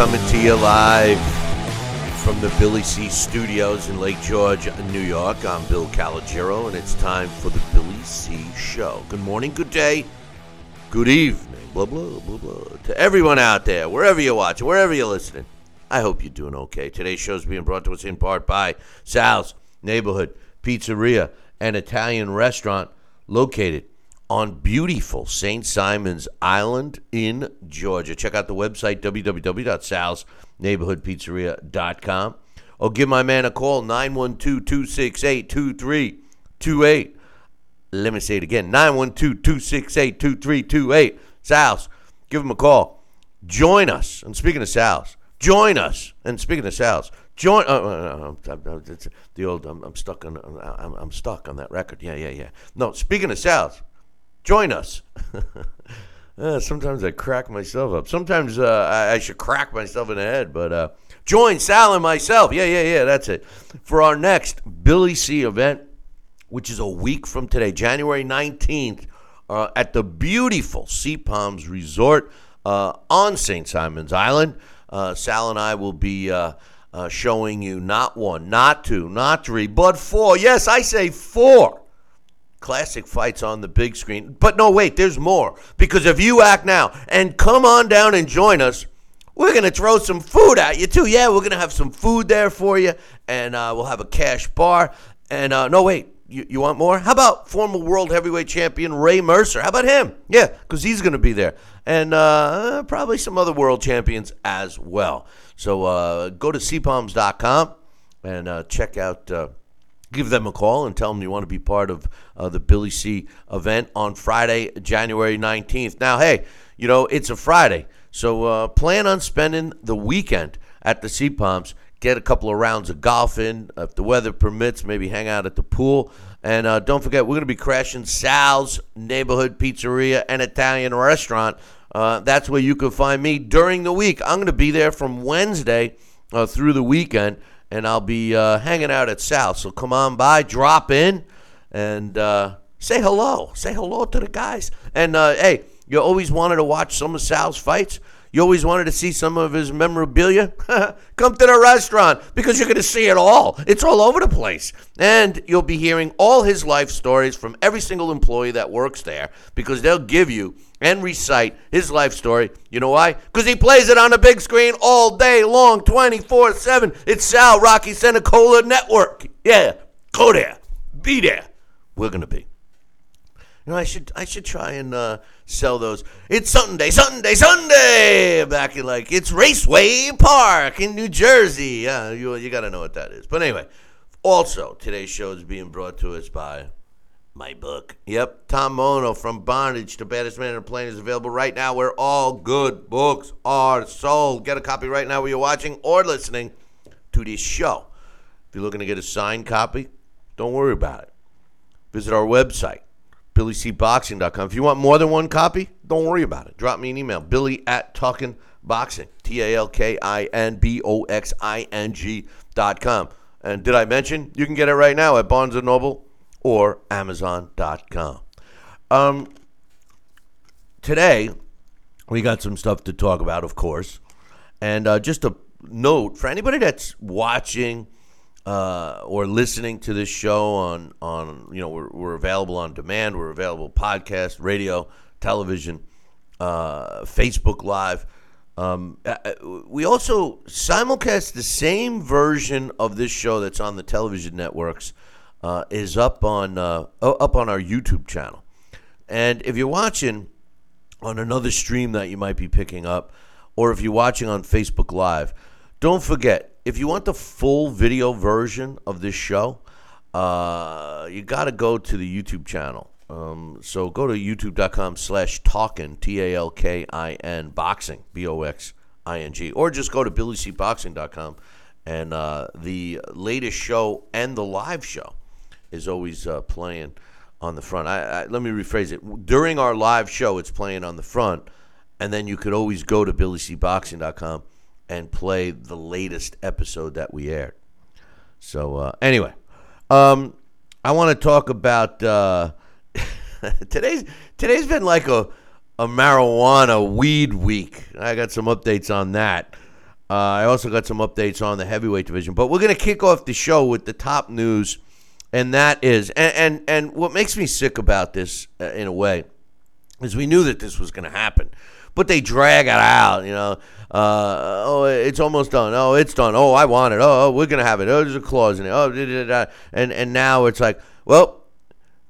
Coming to you live from the Billy C Studios in Lake George, New York. I'm Bill Calogero, and it's time for the Billy C Show. Good morning, good day, good evening, blah, blah, blah, blah. To everyone out there, wherever you're watching, wherever you're listening, I hope you're doing okay. Today's show is being brought to us in part by Sal's Neighborhood Pizzeria, an Italian restaurant located on beautiful St. Simon's Island in Georgia. Check out the website, www.salsneighborhoodpizzeria.com. Or give my man a call, 912 268 2328. Let me say it again 912 268 2328. Sal's, give him a call. Join us. And speaking of Sal's, join us. And speaking of Sal's, join. Uh, uh, uh, uh, the old. I'm, I'm stuck on. I'm, I'm stuck on that record. Yeah, yeah, yeah. No, speaking of Sal's, join us. Uh, sometimes I crack myself up. Sometimes uh, I, I should crack myself in the head, but uh, join Sal and myself. Yeah, yeah, yeah, that's it. For our next Billy C event, which is a week from today, January 19th, uh, at the beautiful Sea Palms Resort uh, on St. Simon's Island. Uh, Sal and I will be uh, uh, showing you not one, not two, not three, but four. Yes, I say four classic fights on the big screen. But no, wait, there's more. Because if you act now and come on down and join us, we're going to throw some food at you too. Yeah, we're going to have some food there for you, and uh, we'll have a cash bar. And uh, no, wait, you, you want more? How about former world heavyweight champion Ray Mercer? How about him? Yeah, because he's going to be there. And uh, probably some other world champions as well. So uh, go to seapalms.com and uh, check out uh, give them a call and tell them you want to be part of uh, the Billy C event on Friday, January 19th. Now, hey, you know, it's a Friday, so uh, plan on spending the weekend at the Sea Palms. Get a couple of rounds of golf in, if the weather permits, maybe hang out at the pool. And uh, don't forget, we're going to be crashing Sal's Neighborhood Pizzeria and Italian Restaurant. Uh, that's where you can find me during the week. I'm going to be there from Wednesday uh, through the weekend and I'll be uh, hanging out at South. So come on by, drop in, and uh, say hello. Say hello to the guys. And uh, hey, you always wanted to watch some of Sal's fights. You always wanted to see some of his memorabilia? Come to the restaurant because you're going to see it all. It's all over the place. And you'll be hearing all his life stories from every single employee that works there because they'll give you and recite his life story. You know why? Because he plays it on the big screen all day long, 24 7. It's Sal Rocky Cenicola Network. Yeah, go there. Be there. We're going to be. You know, I should I should try and uh, sell those. It's Sunday, Sunday, Sunday. Back in like it's Raceway Park in New Jersey. Yeah, you you got to know what that is. But anyway, also today's show is being brought to us by my book. Yep, Tom Mono from Bondage to Baddest Man on the Planet is available right now where all good books are sold. Get a copy right now where you're watching or listening to this show. If you're looking to get a signed copy, don't worry about it. Visit our website BillyCBoxing.com. If you want more than one copy, don't worry about it. Drop me an email, billy at Talking Boxing, T A L K I N B O X I N G.com. And did I mention you can get it right now at Barnes & Noble or Amazon.com. Um, today, we got some stuff to talk about, of course. And uh, just a note for anybody that's watching – uh, or listening to this show on on you know we're, we're available on demand we're available podcast radio television uh, facebook live Um, uh, uh, we also simulcast the same version of this show that's on the television networks uh, is up on uh, up on our YouTube channel. And if you're watching on another stream that you might be picking up, or if you're watching on Facebook Live, don't forget if you want the full video version of this show, uh, you got to go to the YouTube channel. Um, so go to youtube.com slash talkin, T A L K I N, boxing, B O X I N G, or just go to billycboxing.com. And uh, the latest show and the live show is always uh, playing on the front. I, I, let me rephrase it. During our live show, it's playing on the front, and then you could always go to billycboxing.com and play the latest episode that we aired. So uh, anyway, um, I want to talk about uh, today's. Today's been like a a marijuana weed week. I got some updates on that. Uh, I also got some updates on the heavyweight division. But we're going to kick off the show with the top news and that is and and, and what makes me sick about this uh, in a way is we knew that this was going to happen but they drag it out you know. Uh, oh it's almost done. Oh it's done. Oh i want it. Oh, we're going to have it. Oh there's a clause in it. Oh da, da, da. and and now it's like well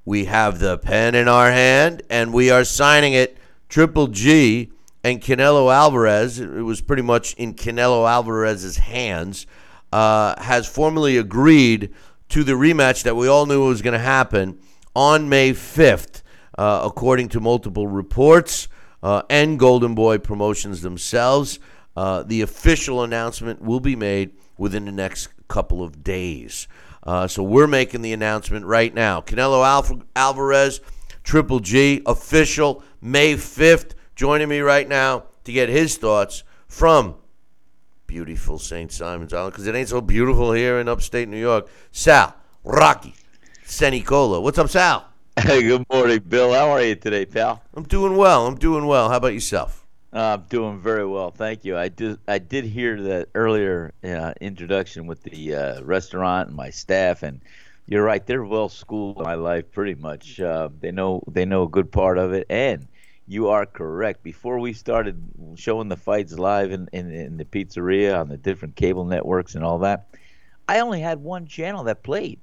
we have the pen in our hand and we are signing it. Triple g and Canelo Alvarez, it was pretty much in Canelo Alvarez's hands, uh, has formally agreed to the rematch that we all knew was going to happen on May 5th, uh, according to multiple reports uh, and Golden Boy promotions themselves. Uh, the official announcement will be made within the next couple of days. Uh, so we're making the announcement right now. Canelo Alf- Alvarez, Triple G, official, May 5th. Joining me right now to get his thoughts from beautiful St. Simon's Island because it ain't so beautiful here in upstate New York. Sal, Rocky, Cenicola. What's up, Sal? Hey, good morning, Bill. How are you today, pal? I'm doing well. I'm doing well. How about yourself? Uh, I'm doing very well, thank you. I did I did hear that earlier uh, introduction with the uh, restaurant and my staff, and you're right. They're well schooled in my life, pretty much. Uh, they know they know a good part of it, and you are correct. Before we started showing the fights live in, in, in, the pizzeria on the different cable networks and all that, I only had one channel that played.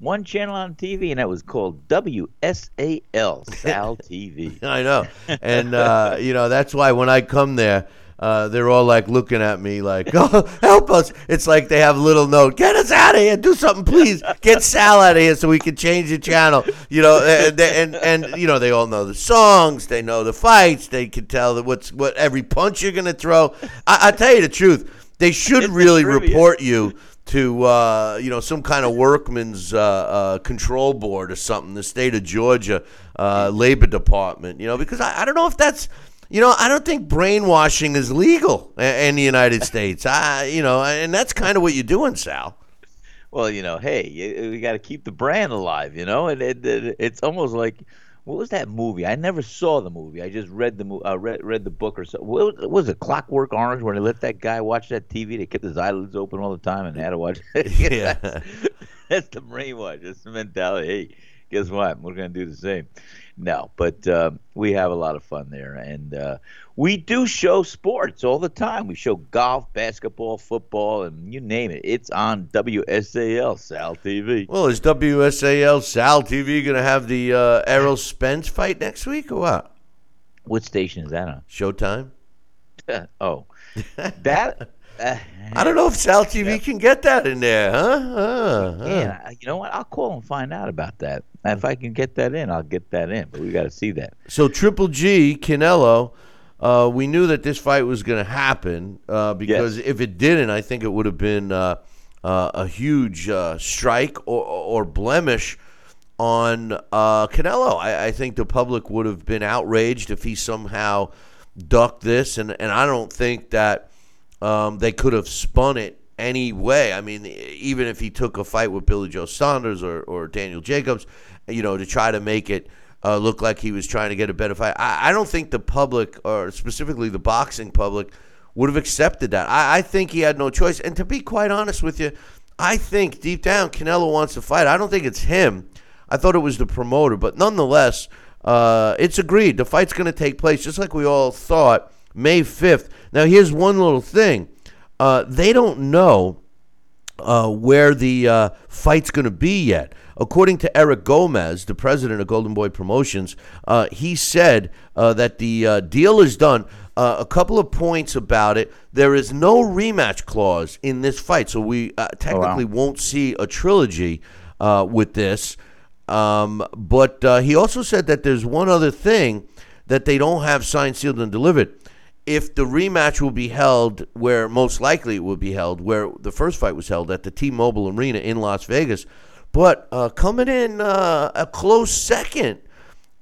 One channel on TV, and that was called WSAL, Sal TV. I know. And, uh, you know, that's why when I come there, uh, they're all like looking at me like, "Oh, help us!" It's like they have a little note, "Get us out of here! Do something, please! Get Sal out of here so we can change the channel." You know, and and, and you know they all know the songs, they know the fights, they can tell that what's what every punch you're gonna throw. I, I tell you the truth, they should really trivia. report you to uh, you know some kind of workman's uh, uh, control board or something, the state of Georgia uh, labor department. You know, because I, I don't know if that's you know I don't think brainwashing is legal in the United States. I you know, and that's kind of what you're doing, Sal. Well, you know, hey, you- we got to keep the brand alive, you know, and it, it, it's almost like what was that movie? I never saw the movie. I just read the mo- uh, read read the book or so. What what was it Clockwork Orange where they let that guy watch that TV? They kept his eyelids open all the time and had to watch. Yeah. that's, that's the brainwash. That's the mentality. Hey, guess what? We're gonna do the same. No, but uh, we have a lot of fun there, and uh, we do show sports all the time. We show golf, basketball, football, and you name it. It's on WSAL Sal TV. Well, is WSAL Sal TV going to have the uh, Errol Spence fight next week or what? What station is that on? Showtime. oh, that. Uh, I don't know if Sal TV can get that in there, huh? Uh, huh. yeah, you know what? I'll call and find out about that. If I can get that in, I'll get that in. But we got to see that. So Triple G Canelo, uh, we knew that this fight was going to happen uh, because if it didn't, I think it would have been uh, uh, a huge uh, strike or, or blemish on uh, Canelo. I, I think the public would have been outraged if he somehow ducked this, and and I don't think that um, they could have spun it any way. I mean, even if he took a fight with Billy Joe Saunders or, or Daniel Jacobs, you know, to try to make it uh, look like he was trying to get a better fight, I, I don't think the public, or specifically the boxing public, would have accepted that. I, I think he had no choice. And to be quite honest with you, I think deep down Canelo wants to fight. I don't think it's him. I thought it was the promoter, but nonetheless, uh, it's agreed. The fight's going to take place, just like we all thought May 5th. Now, here's one little thing uh, they don't know uh, where the uh, fight's going to be yet. According to Eric Gomez, the president of Golden Boy Promotions, uh, he said uh, that the uh, deal is done. Uh, a couple of points about it. There is no rematch clause in this fight, so we uh, technically won't see a trilogy uh, with this. Um, but he also said that there's one other thing that they don't have signed, sealed, and delivered if the rematch will be held where most likely it will be held, where the first fight was held at the T-Mobile Arena in Las Vegas, but uh, coming in uh, a close second,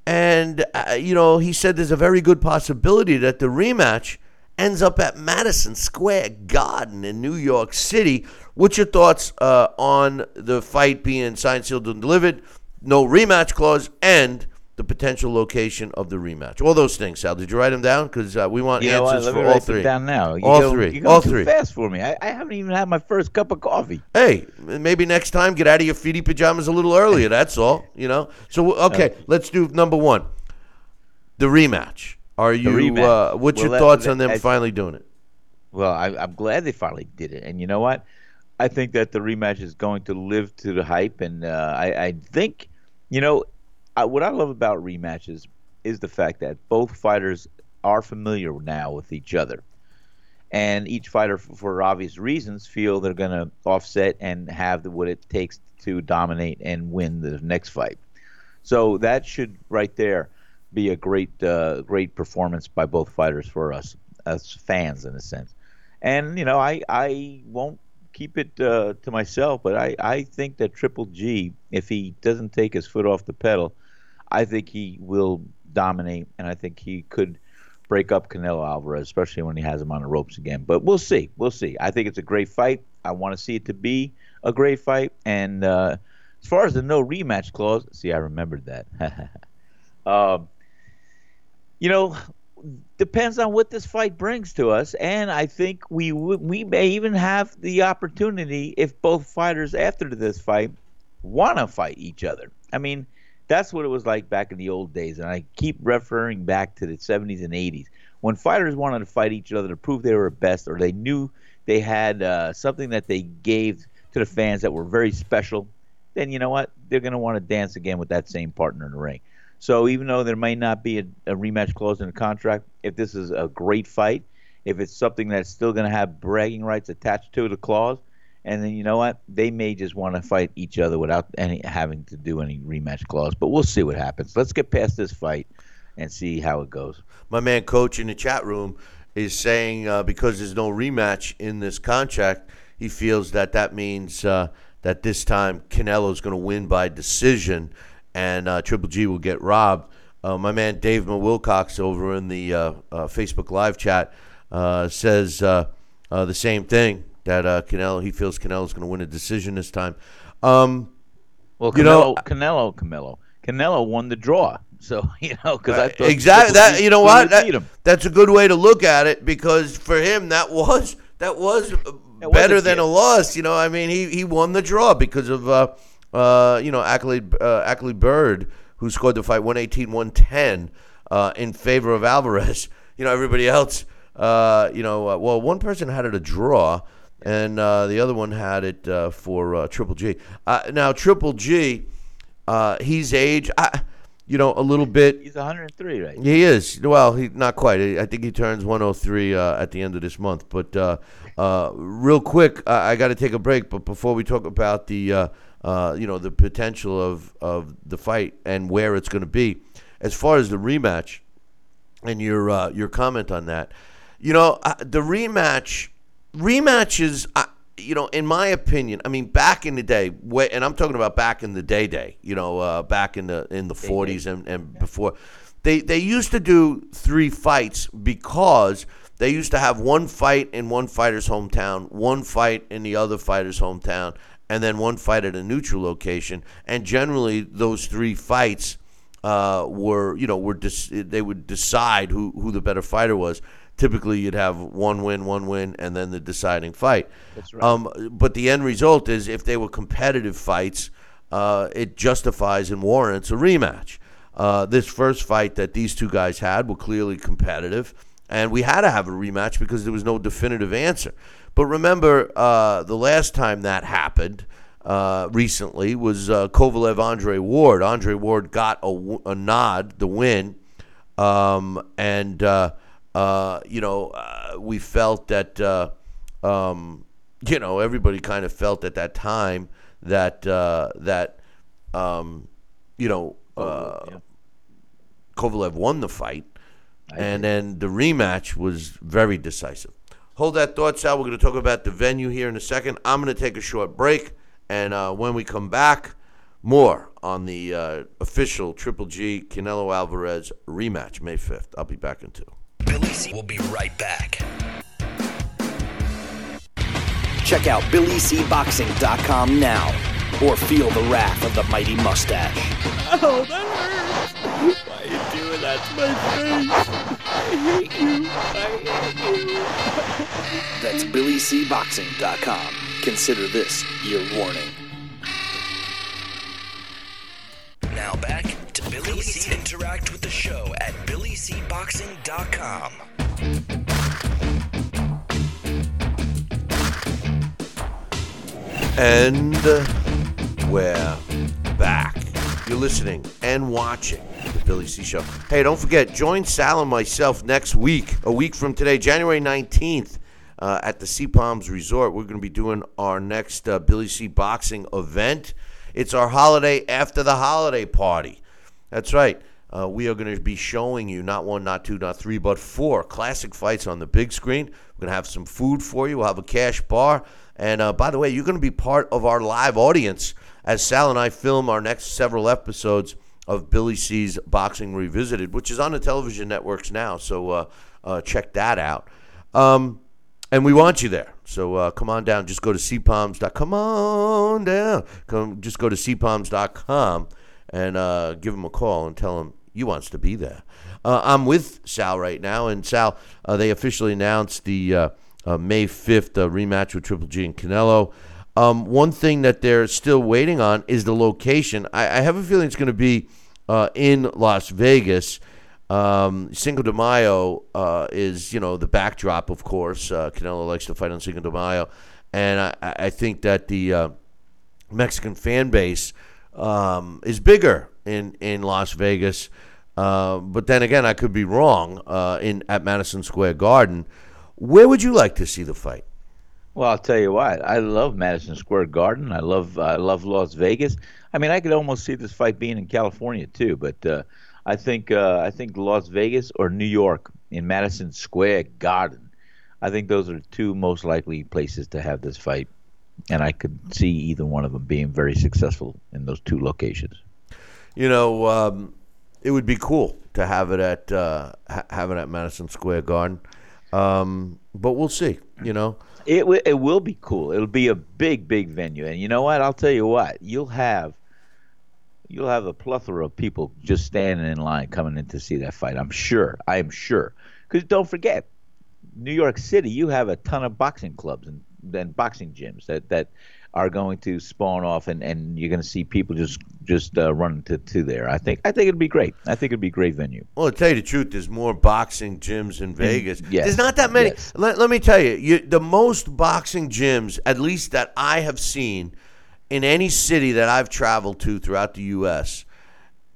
and uh, you know he said there's a very good possibility that the rematch ends up at Madison Square Garden in New York City. What's your thoughts uh, on the fight being signed, sealed, and delivered? No rematch clause and the potential location of the rematch. All those things, Sal. Did you write them down? Because uh, we want you answers for all write three. them down now. You all go, three. You're going all too three. fast for me. I, I haven't even had my first cup of coffee. Hey, maybe next time get out of your feety pajamas a little earlier. That's all. You know. So okay, let's do number one, the rematch. Are you? rematch. Uh, what's Well, your that- thoughts that- on them I- finally doing it? Well, I, I'm glad they finally did it. And you know what? I think that the rematch is going to live to the hype. And uh, I, I think, you know, I, what I love about rematches is the fact that both fighters are familiar now with each other. And each fighter, for, for obvious reasons, feel they're going to offset and have the, what it takes to dominate and win the next fight. So that should right there be a great, uh, great performance by both fighters for us as fans, in a sense. And you know, I I won't keep it uh, to myself, but I I think that Triple G, if he doesn't take his foot off the pedal, I think he will dominate, and I think he could break up Canelo Alvarez, especially when he has him on the ropes again. But we'll see, we'll see. I think it's a great fight. I want to see it to be a great fight, and uh, as far as the no rematch clause, see, I remembered that. um, you know, depends on what this fight brings to us, and I think we w- we may even have the opportunity if both fighters after this fight want to fight each other. I mean, that's what it was like back in the old days, and I keep referring back to the 70s and 80s when fighters wanted to fight each other to prove they were best, or they knew they had uh, something that they gave to the fans that were very special. Then you know what? They're going to want to dance again with that same partner in the ring. So even though there may not be a, a rematch clause in the contract, if this is a great fight, if it's something that's still going to have bragging rights attached to the clause, and then you know what, they may just want to fight each other without any having to do any rematch clause. But we'll see what happens. Let's get past this fight and see how it goes. My man, coach in the chat room, is saying uh, because there's no rematch in this contract, he feels that that means uh, that this time Canelo's going to win by decision, and uh, Triple G will get robbed. Uh, my man Dave Wilcox over in the uh, uh, Facebook live chat says the same thing that uh, Canelo he feels Canelo's going to win a decision this time. Um, Well, Canelo, You know- Canelo, Canelo, Canelo won the draw. So you know, because I thought exactly that you know what that, that's a good way to look at it because for him that was that was uh, better a than a loss. You know, I mean he he won the draw because of uh uh you know Adalaide uh, Adalaide Byrd who scored the fight 118-110 uh, in favor of Alvarez. You know everybody else uh you know uh, well one person had it a draw. And uh, the other one had it uh, for uh, Triple G. Uh, now Triple G, uh, he's age, I, you know, a little bit. He's 103, right? He is. Well, he not quite. I think he turns 103 uh, at the end of this month. But uh, uh, real quick, I, I got to take a break. But before we talk about the uh, uh, you know the potential of of the fight and where it's going to be, as far as the rematch and your uh, your comment on that, you know uh, the rematch rematches. You know, in my opinion, I mean, back in the day, and I'm talking about back in the day, day. You know, uh, back in the in the 40s and, and before, they they used to do three fights because they used to have one fight in one fighter's hometown, one fight in the other fighter's hometown, and then one fight at a neutral location. And generally, those three fights uh, were you know were dis- they would decide who who the better fighter was. Typically, you'd have one win, one win, and then the deciding fight. That's right. Um, but the end result is, if they were competitive fights, uh, it justifies and warrants a rematch. Uh, this first fight that these two guys had were clearly competitive, and we had to have a rematch because there was no definitive answer. But remember, uh, the last time that happened uh, recently was uh, Kovalev Andre Ward. Andre Ward got a, a nod, the win, um, and uh, you know uh, we felt that uh, um, you know everybody kind of felt at that time that uh, that um, you know uh, yeah. Kovalev won the fight, and then the rematch was very decisive. Hold that thought, Sal. We're going to talk about the venue here in a second. I'm going to take a short break, and uh, when we come back, more on the uh, official Triple G Canelo Alvarez rematch May 5th. I'll be back in two. Billy C will be right back. Check out BillyCBoxing.com now or feel the wrath of the mighty mustache. Oh, that hurts. Why are you doing that to my face? I hate you. I hate you. That's BillyCBoxing.com. Consider this your warning. Now back to Billy C. Interact with the show at BillyCBoxing.com. And we're back. You're listening and watching the Billy C Show. Hey, don't forget, join Sal and myself next week, a week from today, January 19th, uh, at the Sea Palms Resort. We're going to be doing our next uh, Billy C boxing event. It's our holiday after the holiday party. That's right. Uh, we are going to be showing you not one, not two, not three, but four classic fights on the big screen. We're going to have some food for you. We'll have a cash bar. And uh, by the way, you're going to be part of our live audience as Sal and I film our next several episodes of Billy C's Boxing Revisited, which is on the television networks now. So uh, uh, check that out. Um, and we want you there. So uh, come on down. Just go to seapalms.com. Come on down. Come, just go to seapalms.com and uh, give him a call and tell him you wants to be there. Uh, I'm with Sal right now, and Sal, uh, they officially announced the uh, uh, May 5th uh, rematch with Triple G and Canelo. Um, one thing that they're still waiting on is the location. I, I have a feeling it's going to be in Las Vegas. Um, Cinco de Mayo is, you know, the backdrop, of course. Canelo likes to fight on Cinco de Mayo, and I, I think that the Mexican fan base um, is bigger in in Las Vegas. Uh, but then again, I could be wrong. Uh, in at Madison Square Garden, where would you like to see the fight? Well, I'll tell you what. I love Madison Square Garden. I love I love Las Vegas. I mean, I could almost see this fight being in California too. But uh, I think uh, I think Las Vegas or New York in Madison Square Garden. I think those are the two most likely places to have this fight, and I could see either one of them being very successful in those two locations. You know, um, it would be cool to have it at uh, ha- have it at Madison Square Garden, um, but we'll see. You know. It w- it will be cool. It'll be a big big venue, and you know what? I'll tell you what. You'll have you'll have a plethora of people just standing in line coming in to see that fight. I'm sure. I am sure. Because don't forget, New York City, you have a ton of boxing clubs and then boxing gyms that that are going to spawn off, and, and you're going to see people just just uh, running to, to there. I think I think it'd be great. I think it'd be a great venue. Well, to tell you the truth, there's more boxing gyms in Vegas. yes, There's not that many. yes. Let, let me tell you, you, the most boxing gyms, at least that I have seen in any city that I've traveled to throughout the U.S.,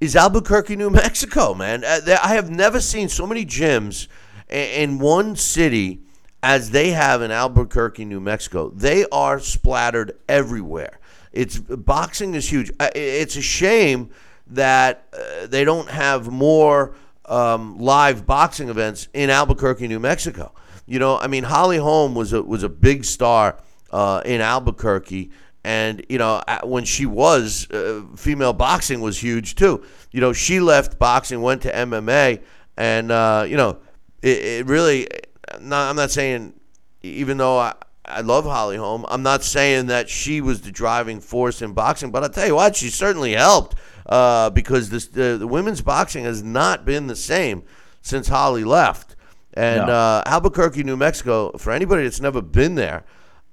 is Albuquerque, New Mexico, man. Uh, there, I have never seen so many gyms in one city as they have in Albuquerque, New Mexico. They are splattered everywhere. It's boxing is huge. It's a shame that uh, they don't have more um, live boxing events in Albuquerque, New Mexico. You know, I mean, Holly Holm was a was a big star uh, in Albuquerque, and you know, when she was uh, female boxing was huge too. You know, she left boxing, went to MMA, and uh, you know, it, it really. Not, I'm not saying, even though I. I love Holly Holm. I'm not saying that she was the driving force in boxing, but I'll tell you what, she certainly helped uh, because this, the, the women's boxing has not been the same since Holly left. And No. uh, Albuquerque, New Mexico, for anybody that's never been there,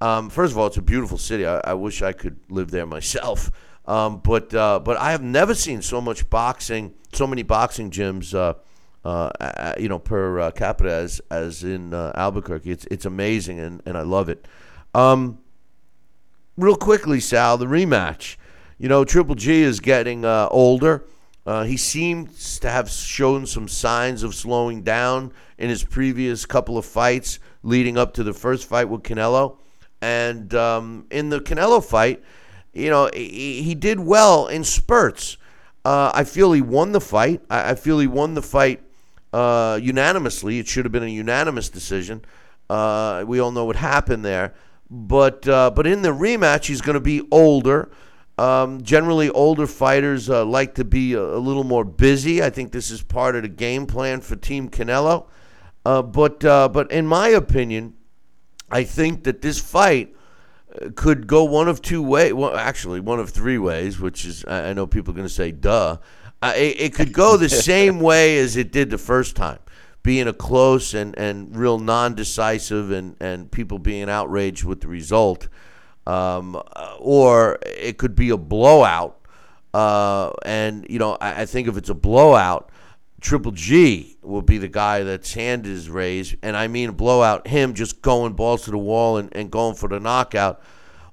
um, first of all, it's a beautiful city. I, I wish I could live there myself. Um, but uh, but I have never seen so much boxing, so many boxing gyms uh, uh, you know, per uh, capita as as in uh, Albuquerque. It's it's amazing, and, and I love it. Um, real quickly, Sal, the rematch. You know, Triple G is getting uh, older. Uh, he seems to have shown some signs of slowing down in his previous couple of fights leading up to the first fight with Canelo. And um, in the Canelo fight, you know, he, he did well in spurts. Uh, I feel he won the fight. I, I feel he won the fight uh, unanimously. It should have been a unanimous decision. Uh, we all know what happened there. But uh, but in the rematch, he's going to be older. Um, generally, older fighters uh, like to be a, a, little more busy. I think this is part of the game plan for Team Canelo. Uh, but uh, but in my opinion, I think that this fight could go one of two ways. Well, actually, one of three ways. Which is, I know people are going to say, "Duh." Uh, it, it could go the same way as it did the first time being a close and, and real non-decisive and, and people being outraged with the result um, or it could be a blowout. Uh, and you know, I, I, think if it's a blowout, Triple G will be the guy that's hand is raised, and I mean blowout, him just going balls to the wall and, and going for the knockout.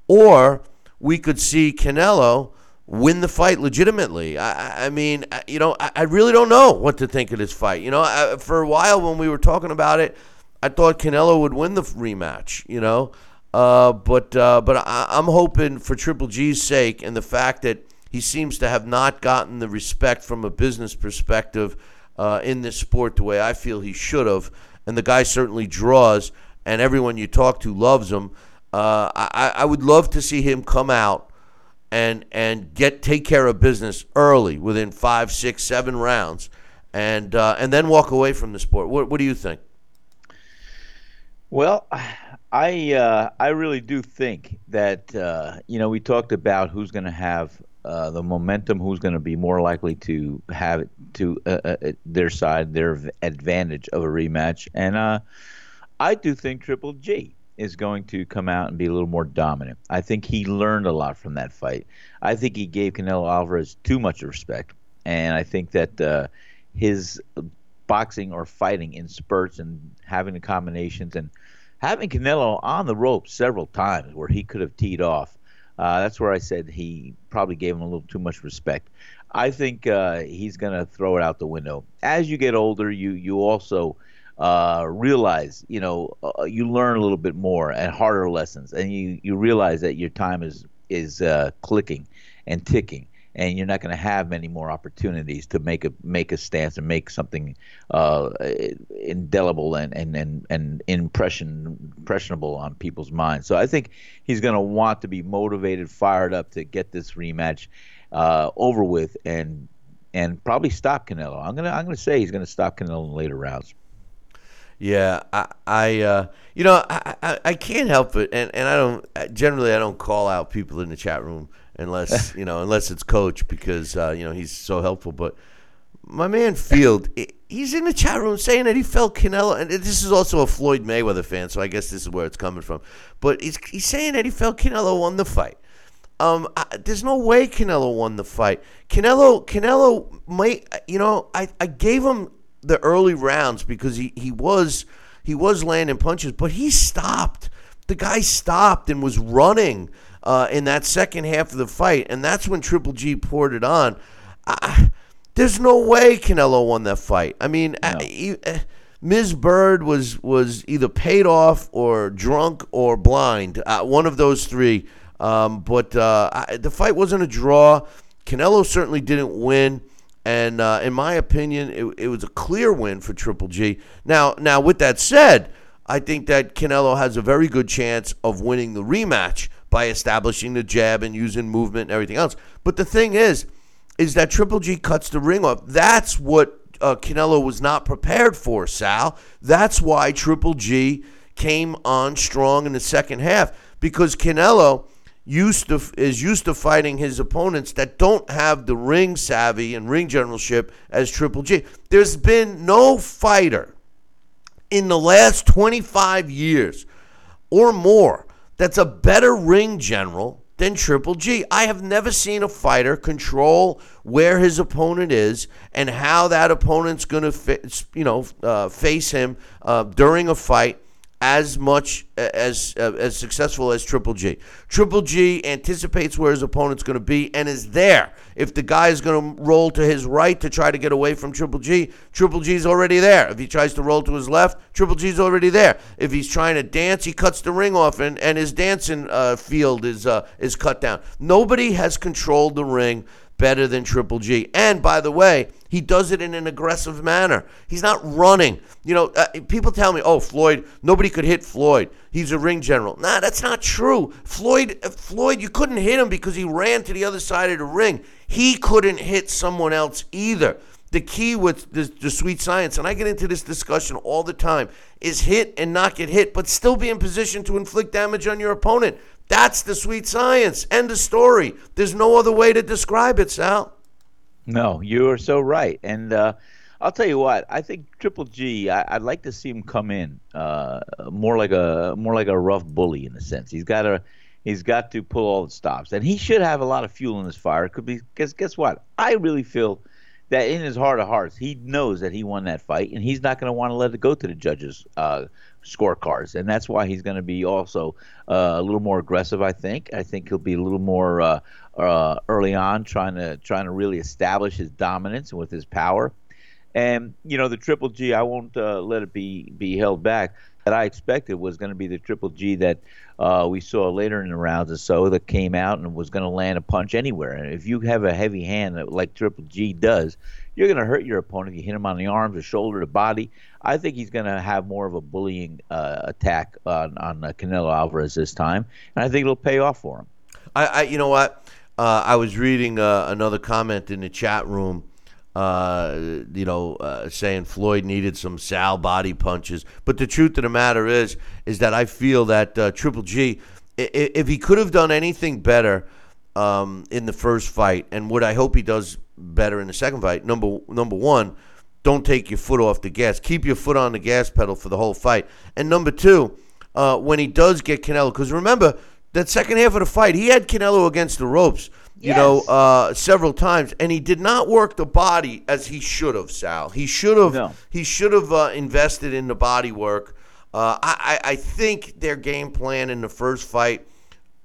Or we could see Canelo win the fight legitimately. I, I mean, you know, I, I, really don't know what to think of this fight. You know, I, for a while when we were talking about it, I thought Canelo would win the rematch. You know, uh, but uh, but I, I'm hoping for Triple G's sake and the fact that he seems to have not gotten the respect from a business perspective uh, in this sport the way I feel he should have, and the guy certainly draws, and everyone you talk to loves him. Uh, I, I would love to see him come out and and get take care of business early, within five, six, seven rounds, and uh, and then walk away from the sport. What what do you think? Well, I uh, I really do think that uh, you know we talked about who's going to have uh, the momentum, who's going to be more likely to have it to uh, uh, uh, their side, their advantage of a rematch, and I do think Triple G is going to come out and be a little more dominant. I think he learned a lot from that fight. I think he gave Canelo Alvarez too much respect, and I think that his boxing or fighting in spurts and having the combinations and having Canelo on the ropes several times where he could have teed off. Uh, that's where I said he probably gave him a little too much respect. I think uh, he's going to throw it out the window. As you get older, you you also uh, realize, you know, uh, you learn a little bit more and harder lessons, and you you realize that your time is is uh, clicking and ticking and you're not going to have many more opportunities to make a make a stance and make something uh, indelible and and and, and impression impressionable on people's minds. So I think he's going to want to be motivated, fired up to get this rematch uh, over with and and probably stop Canelo. I'm gonna I'm gonna say he's going to stop Canelo in later rounds. Yeah, I, I uh, you know, I, I, I, can't help it, and, and I don't generally I don't call out people in the chat room unless you know unless it's coach because uh, you know he's so helpful. But my man Field, he's in the chat room saying that he felt Canelo, and this is also a Floyd Mayweather fan, so I guess this is where it's coming from. But he's he's saying that he felt Canelo won the fight. Um, I, there's no way Canelo won the fight. Canelo, Canelo might, you know, I, I gave him the early rounds because he, he was he was landing punches, but he stopped. The guy stopped and was running uh, in that second half of the fight, and that's when Triple G poured it on. I, there's no way Canelo won that fight. I mean, no. I, uh, Ms. Byrd was was either paid off or drunk or blind, uh, one of those three. Um, but uh, I, the fight wasn't a draw. Canelo certainly didn't win, and uh, in my opinion, it, it was a clear win for Triple G. Now, now with that said, I think that Canelo has a very good chance of winning the rematch by establishing the jab and using movement and everything else. But the thing is, is that Triple G cuts the ring off. That's what uh, Canelo was not prepared for, Sal. That's why Triple G came on strong in the second half because Canelo used to is used to fighting his opponents that don't have the ring savvy and ring generalship as Triple G. There's been no fighter in the last 25 years or more that's a better ring general than Triple G. I have never seen a fighter control where his opponent is and how that opponent's going to, you know, uh, face him uh, during a fight as much as uh, as successful as Triple G. Triple G anticipates where his opponent's going to be and is there. If the guy is going to roll to his right to try to get away from Triple G, Triple G's already there. If he tries to roll to his left, Triple G's already there. If he's trying to dance, he cuts the ring off and, and his dancing uh, field is uh, is cut down. Nobody has controlled the ring better than Triple G. And by the way, he does it in an aggressive manner. He's not running. You know, uh, people tell me, "Oh, Floyd, nobody could hit Floyd. He's a ring general." Nah, that's not true. Floyd, uh, Floyd, you couldn't hit him because he ran to the other side of the ring. He couldn't hit someone else either. The key with the, the sweet science, and I get into this discussion all the time, is hit and not get hit, but still be in position to inflict damage on your opponent. That's the sweet science. End of story. There's no other way to describe it, Sal. No, you are so right. And uh, I'll tell you what, I think Triple G. I, would like to see him come in uh, more like a more like a rough bully in a sense. He's got to he's got to pull all the stops, and he should have a lot of fuel in his fire. Could be because guess what? I really feel that in his heart of hearts, he knows that he won that fight, and he's not going to want to let it go to the judges' uh, scorecards, and that's why he's going to be also uh, a little more aggressive. I think. I think he'll be a little more uh, uh, early on, trying to trying to really establish his dominance with his power. And you know, the Triple G, I won't uh, let it be be held back. That I expected was going to be the Triple G that uh, we saw later in the rounds or so that came out and was going to land a punch anywhere. And if you have a heavy hand like Triple G does, you're going to hurt your opponent. You hit him on the arms, the shoulder, the body. I think he's going to have more of a bullying uh, attack on, on uh, Canelo Alvarez this time, and I think it'll pay off for him. I, I you know what? Uh, I was reading uh, another comment in the chat room. Uh, you know, uh, saying Floyd needed some Sal body punches, but the truth of the matter is, is that I feel that Triple G, if he could have done anything better um, in the first fight, and what I hope he does better in the second fight. Number number one, don't take your foot off the gas. Keep your foot on the gas pedal for the whole fight. And number two, uh, when he does get Canelo, because remember that second half of the fight, he had Canelo against the ropes. You yes. know, uh, several times, and he did not work the body as he should have. Sal, he should have. No. He should have uh, invested in the body work. Uh, I, I think their game plan in the first fight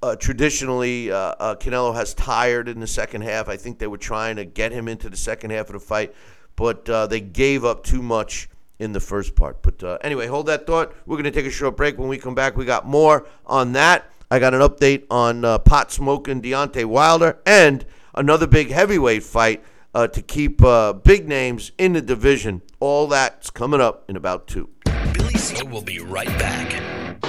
uh, traditionally, uh, uh, Canelo has tired in the second half. I think they were trying to get him into the second half of the fight, but uh, they gave up too much in the first part. But uh, anyway, hold that thought. We're going to take a short break. When we come back, we got more on that. I got an update on uh, pot smoking Deontay Wilder and another big heavyweight fight to keep big names in the division. All that's coming up in about two. Billy C will be right back.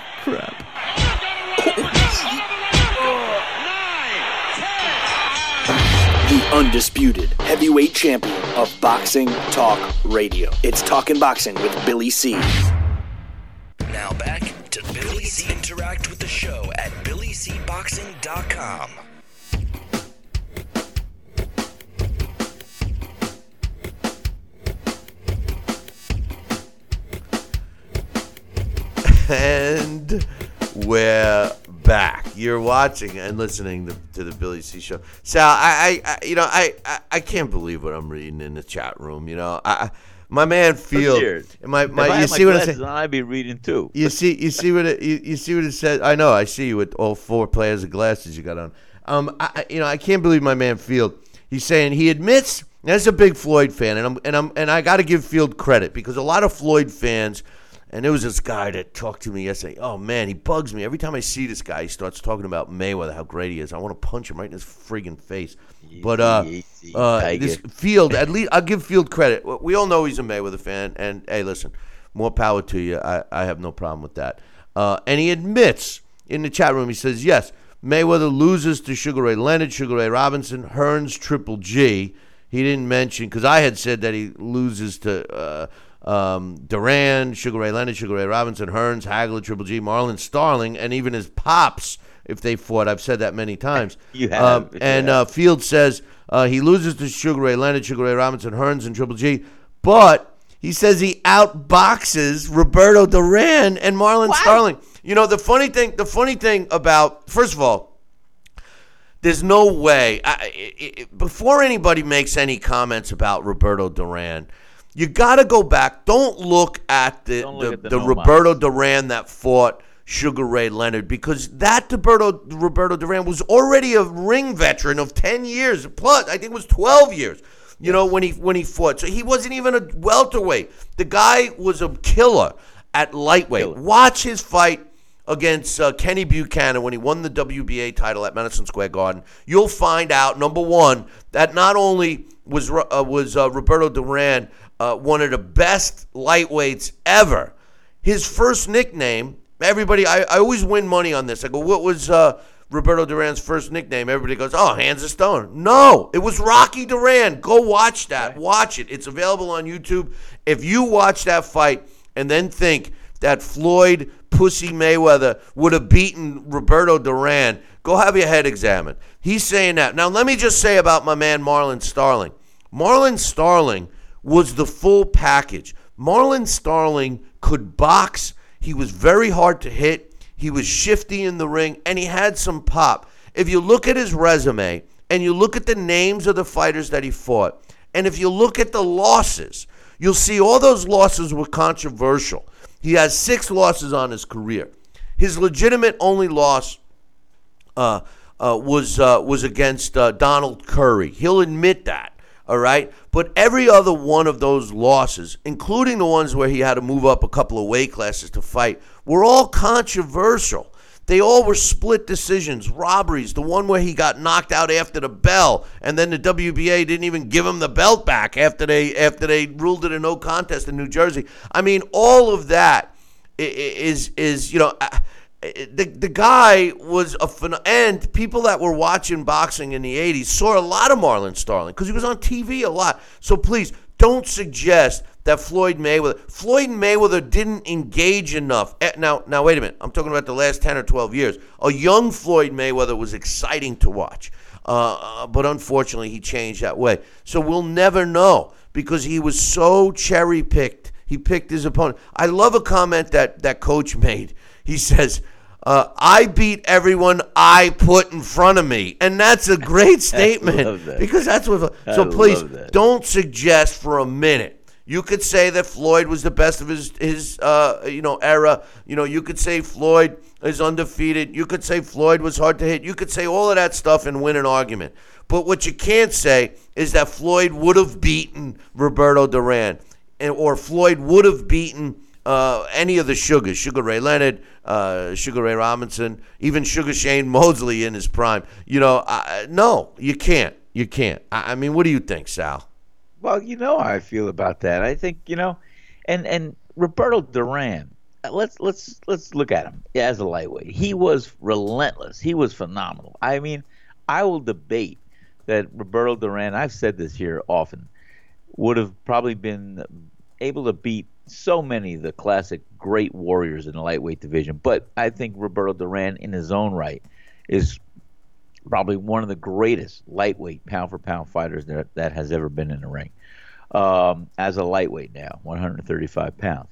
undisputed heavyweight champion of Boxing Talk Radio. It's Talking Boxing with Billy C. Now back to Billy C. Interact with the show at BillyCBoxing.com. And we're back. You're watching and listening to, to the Billy C show. Sal, I, I, I you know, I, I, I, can't believe what I'm reading in the chat room. You know, I, my man Field, my, my, you see what I said? I'd be reading too. You see, you see what it, you, you see what it says. I know, I see you with all four pairs of glasses you got on. Um, I, you know, I can't believe my man Field. He's saying he admits. As a big Floyd fan, and I'm and I'm and I got to give Field credit because a lot of Floyd fans and there was this guy that talked to me yesterday. Oh man, he bugs me every time I see this guy. He starts talking about Mayweather, how great he is. I want to punch him right in his friggin' face. But uh, uh this Field, at least I'll give Field credit. We all know he's a Mayweather fan, and hey, listen, more power to you. I, I have no problem with that. Uh, and he admits in the chat room, he says yes. Mayweather loses to Sugar Ray Leonard, Sugar Ray Robinson, Hearns, Triple G. he didn't mention because I had said that he loses to uh, um, Duran, Sugar Ray Leonard, Sugar Ray Robinson, Hearns, Hagler, Triple G, Marlon Starling, and even his pops if they fought. I've said that many times. You have, Um, and yeah. uh, Field says uh, he loses to Sugar Ray Leonard, Sugar Ray Robinson, Hearns, and Triple G, but he says he outboxes Roberto Duran and Marlon Starling. You know the funny thing. The funny thing about first of all, there's no way. I, I, I- before anybody makes any comments about Roberto Duran, you got to go back. Don't look at the look the, at the the Roberto Duran that fought Sugar Ray Leonard because that Roberto Roberto Duran was already a ring veteran of ten years plus. I think it was twelve years. You know when he when he fought, so he wasn't even a welterweight. The guy was a killer at lightweight. Watch his fight against uh, Kenny Buchanan when he won the WBA title at Madison Square Garden, you'll find out number one that not only was uh, was uh, Roberto Duran uh, one of the best lightweights ever. His first nickname, everybody, I, I always win money on this. I go, what was uh, Roberto Duran's first nickname? Everybody goes, oh, Hands of Stone. No, it was Rocky Duran. Go watch that. Watch it. It's available on YouTube. If you watch that fight and then think that Floyd Pussy Mayweather would have beaten Roberto Duran, go have your head examined. He's saying that. Now, let me just say about my man Marlon Starling. Marlon Starling was the full package. Marlon Starling could box. He was very hard to hit. He was shifty in the ring, and he had some pop. If you look at his resume and you look at the names of the fighters that he fought, and if you look at the losses, you'll see all those losses were controversial. He has six losses on his career. His legitimate only loss uh, uh, was uh, was against uh, Donald Curry. He'll admit that. All right, but every other one of those losses, including the ones where he had to move up a couple of weight classes to fight, were all controversial. They all were split decisions, robberies. The one where he got knocked out after the bell, and then the WBA didn't even give him the belt back after they after they ruled it a no contest in New Jersey. I mean, all of that is is you know. Uh, the, the guy was a phen- and people that were watching boxing in the 80s saw a lot of Marlon Starling because he was on TV a lot. So please don't suggest that Floyd Mayweather Floyd Mayweather didn't engage enough. Eh, Now now wait a minute. I'm talking about the last 10 or 12 years. A young Floyd Mayweather was exciting to watch. Uh, but unfortunately he changed that way. So we'll never know because he was so cherry picked. He picked his opponent. I love a comment that that coach made. He says, uh, "I beat everyone I put in front of me," and that's a great statement that. because that's what. I So please love that. don't suggest for a minute. You could say that Floyd was the best of his his uh, you know era. You know, you could say Floyd is undefeated. You could say Floyd was hard to hit. You could say all of that stuff and win an argument. But what you can't say is that Floyd would have beaten Roberto Duran, and or Floyd would have beaten uh, any of the Sugars, Sugar Ray Leonard, uh, Sugar Ray Robinson, even Sugar Shane Mosley in his prime. You know, I, no, you can't. You can't. I, I mean, what do you think, Sal? Well, you know how I feel about that. I think you know, and and Roberto Duran. uh, Let's let's let's look at him as a lightweight. He was relentless. He was phenomenal. I mean, I will debate that Roberto Duran. I've said this here often. Would have probably been able to beat so many of the classic great warriors in the lightweight division. But I think Roberto Duran, in his own right, is probably one of the greatest lightweight pound for pound fighters that, that has ever been in the ring um, as a lightweight now 135 pounds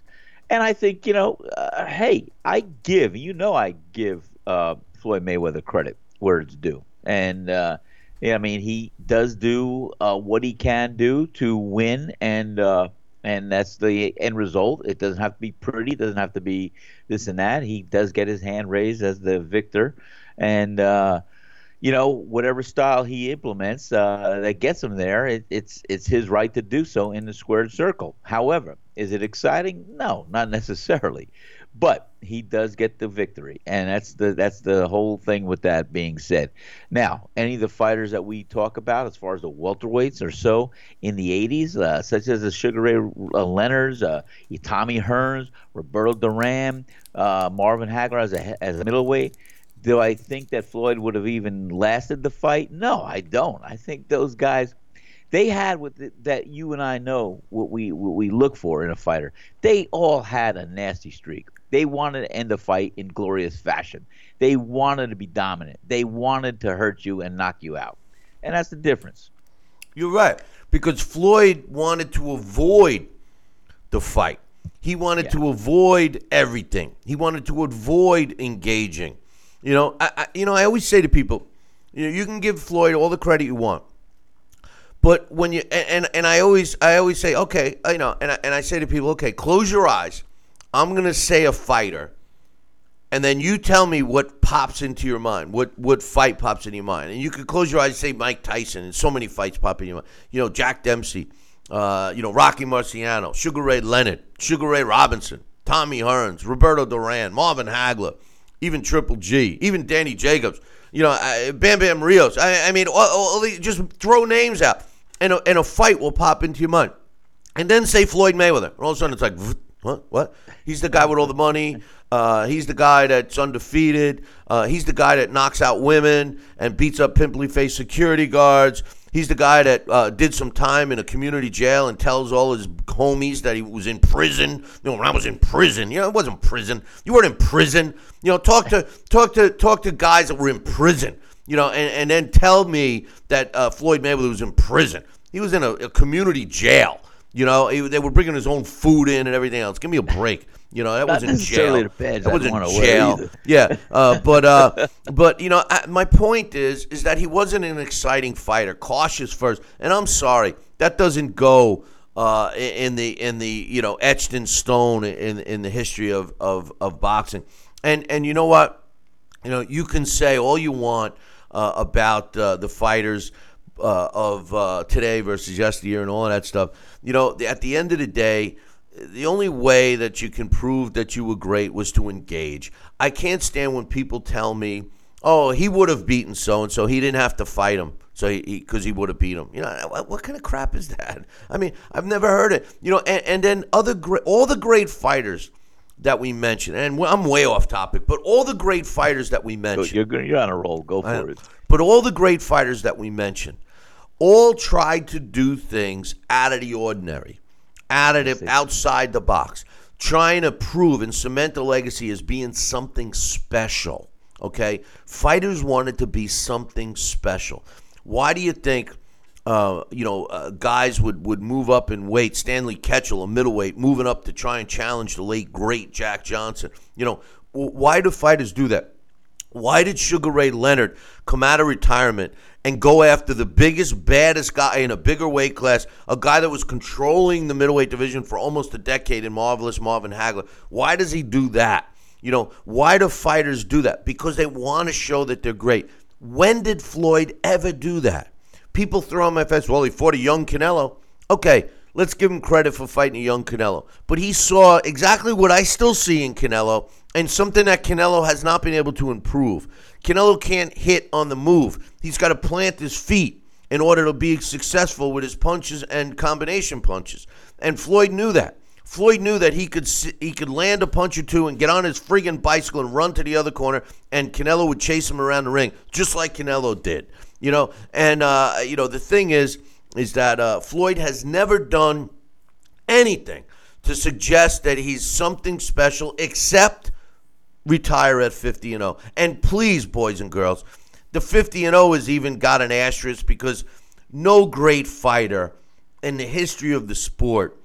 and i think you know uh, hey i give you know i give uh, floyd mayweather credit where it's due and uh, yeah, i mean he does do uh, what he can do to win and uh, and that's the end result it doesn't have to be pretty it doesn't have to be this and that he does get his hand raised as the victor and uh, you know, whatever style he implements uh, that gets him there, it, it's it's his right to do so in the squared circle. However, is it exciting? No, not necessarily. But he does get the victory, and that's the that's the whole thing with that being said. Now, any of the fighters that we talk about, as far as the welterweights or so in the '80s, uh, such as the Sugar Ray uh, Leonards, uh, Tommy Hearns, Roberto Duran, uh, Marvin Hagler as a as a middleweight. Do I think that Floyd would have even lasted the fight? No, I don't. I think those guys, They had what the, that you and I know what we what we look for in a fighter. They all had a nasty streak. They wanted to end the fight in glorious fashion. They wanted to be dominant. They wanted to hurt you and knock you out, and that's the difference. You're right because Floyd wanted to avoid the fight. He wanted Yeah. to avoid everything. He wanted to avoid engaging. You know, I, I you know I always say to people, you know, you can give Floyd all the credit you want, but when you and and, and I always I always say okay, you know, and I, and I say to people, okay, close your eyes. I'm gonna say a fighter, and then you tell me what pops into your mind, what what fight pops into your mind, and you could close your eyes and say Mike Tyson, and so many fights pop in your mind. You know, Jack Dempsey, uh, you know, Rocky Marciano, Sugar Ray Leonard, Sugar Ray Robinson, Tommy Hearns, Roberto Duran, Marvin Hagler, even Triple G, even Danny Jacobs. You know, Bam Bam Rios. I, I mean, all, all these, just throw names out, and a, and a fight will pop into your mind and then say Floyd Mayweather. And all of a sudden, it's like, "Vt, what? What? He's the guy with all the money. Uh, he's the guy that's undefeated. Uh, he's the guy that knocks out women and beats up pimply faced security guards. He's the guy that uh, did some time in a community jail and tells all his homies that he was in prison. You know, when I was in prison, you know, it wasn't prison. You weren't in prison. You know, talk to talk to talk to guys that were in prison. You know, and, and then tell me that uh, Floyd Mayweather was in prison. He was in a, a community jail. You know, he, they were bringing his own food in and everything else. Give me a break. You know, that Not was in necessarily jail. that I'd was in jail. Yeah, uh, but uh, but you know, I, my point is is that he wasn't an exciting fighter. Cautious first, and I'm sorry that doesn't go uh, in in the in the you know etched in stone in in the history of of, of boxing. And and you know what, you know, you can say all you want uh, about uh, the fighters uh, of uh, today versus yesteryear and all of that stuff. You know, at the end of the day, the only way that you can prove that you were great was to engage. I can't stand when people tell me, "Oh, he would have beaten so and so. He didn't have to fight him." So he because he, would have beat him, you know what, what kind of crap is that? I mean, I've never heard it. You know, and, and then other great, all the great fighters that we mentioned, and I'm way off topic, but all the great fighters that we mentioned, you're you're on a roll. Go for it. But all the great fighters that we mentioned all tried to do things out of the ordinary, out of the, outside the box, trying to prove and cement the legacy as being something special. Okay, fighters wanted to be something special. Why do you think? Uh, you know, uh, guys would, would move up in weight. Stanley Ketchel, a middleweight, moving up to try and challenge the late great Jack Johnson. You know, why do fighters do that? Why did Sugar Ray Leonard come out of retirement and go after the biggest, baddest guy in a bigger weight class, a guy that was controlling the middleweight division for almost a decade in Marvelous Marvin Hagler? Why does he do that? You know, why do fighters do that? Because they want to show that they're great. When did Floyd ever do that? People throw in my face, well, he fought a young Canelo. Okay, let's give him credit for fighting a young Canelo. But he saw exactly what I still see in Canelo and something that Canelo has not been able to improve. Canelo can't hit on the move. He's got to plant his feet in order to be successful with his punches and combination punches. And Floyd knew that. Floyd knew that he could he could land a punch or two and get on his friggin' bicycle and run to the other corner, and Canelo would chase him around the ring, just like Canelo did. You know, and uh, you know the thing is, is that uh, Floyd has never done anything to suggest that he's something special except retire at 50 and 0. And please, boys and girls, the 50 and 0 has even got an asterisk because no great fighter in the history of the sport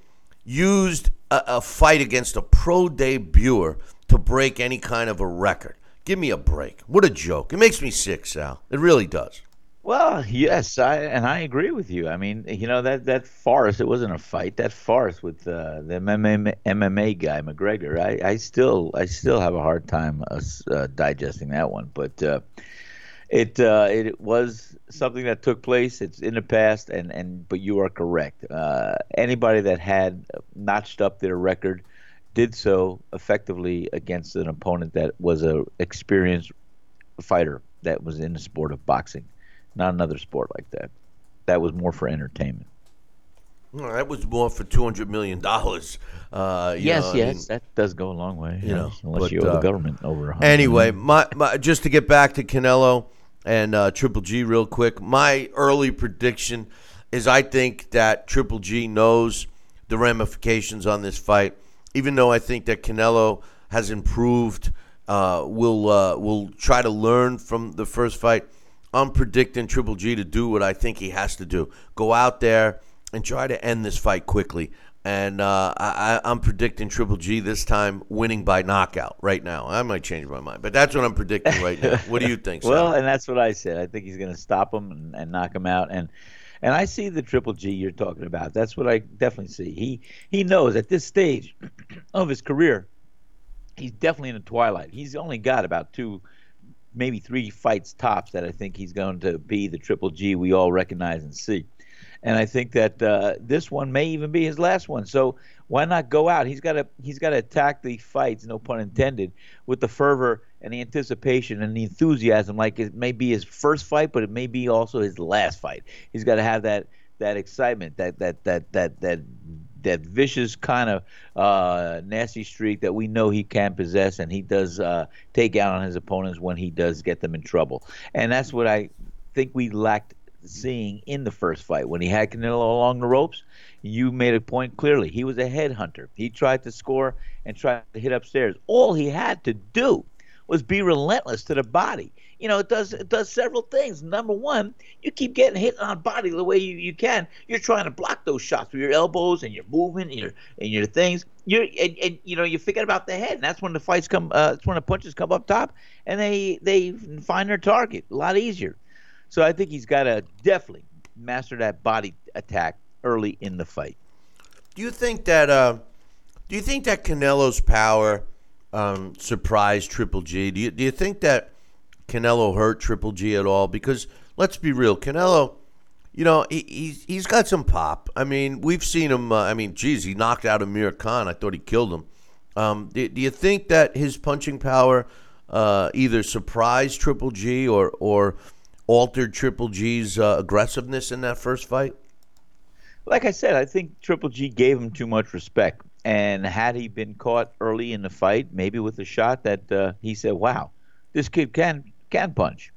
used a, a fight against a pro debuter to break any kind of a record. Give me a break. What a joke. It makes me sick, Sal. It really does. Well, yes, I and I agree with you. I mean, you know that that farce. It wasn't a fight. That farce with uh, the MMA, MMA guy McGregor. I, I still I still have a hard time uh, uh, digesting that one. But uh, it uh, it was something that took place. It's in the past, and and but you are correct. Uh, anybody that had notched up their record did so effectively against an opponent that was a experienced fighter that was in the sport of boxing, not another sport like that. That was more for entertainment. That was more for $200 million. Uh, yes, know, I yes, mean- that does go a long way. you know, unless but, you owe uh, the government over. Anyway, my, my just to get back to Canelo and uh, Triple G real quick, my early prediction is I think that Triple G knows the ramifications on this fight. Even though I think that Canelo has improved, uh, will uh, will try to learn from the first fight. I'm predicting Triple G to do what I think he has to do: go out there and try to end this fight quickly. And uh, I, I'm predicting Triple G this time winning by knockout right now. I might change my mind, but that's what I'm predicting right now. What do you think? Well, and that's what I said. I think he's going to stop him and, and knock him out. And and I see the Triple G you're talking about. That's what I definitely see. He he knows at this stage of his career, he's definitely in the twilight. He's only got about two, maybe three fights tops that I think he's going to be the Triple G we all recognize and see. And I think that uh, this one may even be his last one. So why not go out? He's got to he's got to attack the fights, no pun intended, with the fervor and the anticipation and the enthusiasm. Like it may be his first fight, but it may be also his last fight. He's got to have that that excitement, that that that that that that vicious kind of uh, nasty streak that we know he can possess, and he does uh, take out on his opponents when he does get them in trouble. And that's what I think we lacked seeing in the first fight when he had Canelo along the ropes. You made a point clearly. He was a headhunter. He tried to score and tried to hit upstairs. All he had to do was be relentless to the body. You know, it does it does several things. Number one, you keep getting hit on body the way you, you can. You're trying to block those shots with your elbows and your movement and your and your things. You and, and you know you forget about the head, and that's when the fights come. Uh, that's when the punches come up top, and they they find their target a lot easier. So I think he's got to definitely master that body attack early in the fight. Do you think that? Uh, do you think that Canelo's power um, surprised Triple G? Do you, do you think that Canelo hurt Triple G at all? Because let's be real, Canelo, you know, he, he's he's got some pop. I mean, we've seen him. Uh, I mean, geez, he knocked out Amir Khan. I thought he killed him. Um, do, do you think that his punching power uh, either surprised Triple G or or altered Triple G's uh, aggressiveness in that first fight? Like I said, I think Triple G gave him too much respect. And had he been caught early in the fight, maybe with a shot that uh, he said, "Wow, this kid can can punch,"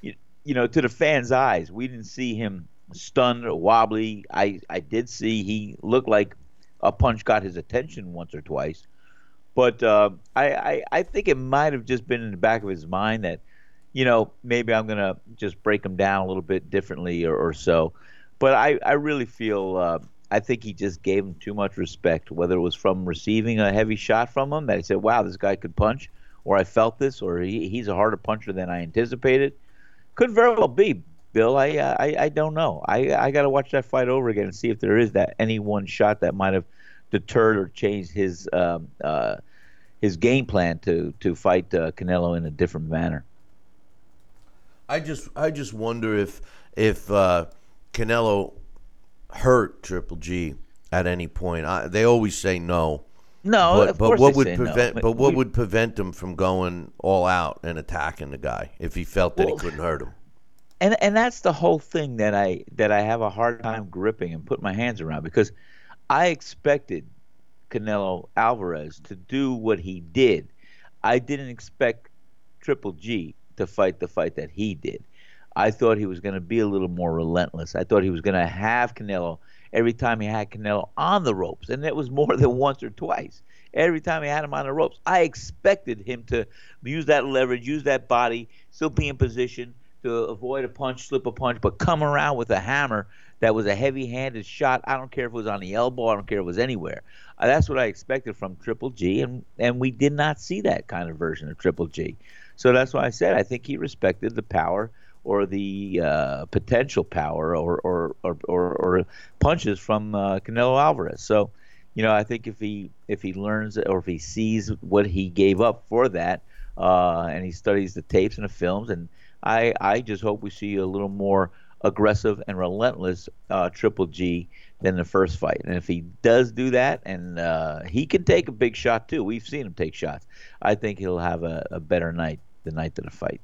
you, you know, to the fans' eyes, we didn't see him stunned or wobbly. I I did see he looked like a punch got his attention once or twice, but uh, I, I I think it might have just been in the back of his mind that you know, maybe I'm gonna just break him down a little bit differently or, or so. But I, I really feel uh, I think he just gave him too much respect, whether it was from receiving a heavy shot from him that he said, "Wow, this guy could punch," or I felt this, or he, he's a harder puncher than I anticipated. Could very well be, Bill. I uh, I, I don't know. I I got to watch that fight over again and see if there is that any one shot that might have deterred or changed his um, uh, his game plan to to fight uh, Canelo in a different manner. I just I just wonder if if uh, Canelo hurt Triple G at any point. I, they always say no. No, but, of but course what would no. prevent? But But what we- would prevent him from going all out and attacking the guy if he felt that Well- he couldn't hurt him? and and that's the whole thing that I that I have a hard time gripping and put my hands around because I expected Canelo Alvarez to do what he did. I didn't expect Triple G to fight the fight that he did. I thought he was going to be a little more relentless. I thought he was going to have Canelo every time he had Canelo on the ropes, and it was more than once or twice. Every time he had him on the ropes, I expected him to use that leverage, use that body, still be in position to avoid a punch, slip a punch, but come around with a hammer that was a heavy-handed shot. I don't care if it was on the elbow. I don't care if it was anywhere. Uh, that's what I expected from Triple G, and and we did not see that kind of version of Triple G. So that's why I said I think he respected the power or the uh, potential power or or, or, or, or punches from uh, Canelo Alvarez. So, you know, I think if he if he learns or if he sees what he gave up for that, uh, and he studies the tapes and the films, and I I just hope we see a little more aggressive and relentless uh, Triple G than the first fight. And if he does do that, and uh, he can take a big shot too, we've seen him take shots. I think he'll have a, a better night the night of the fight.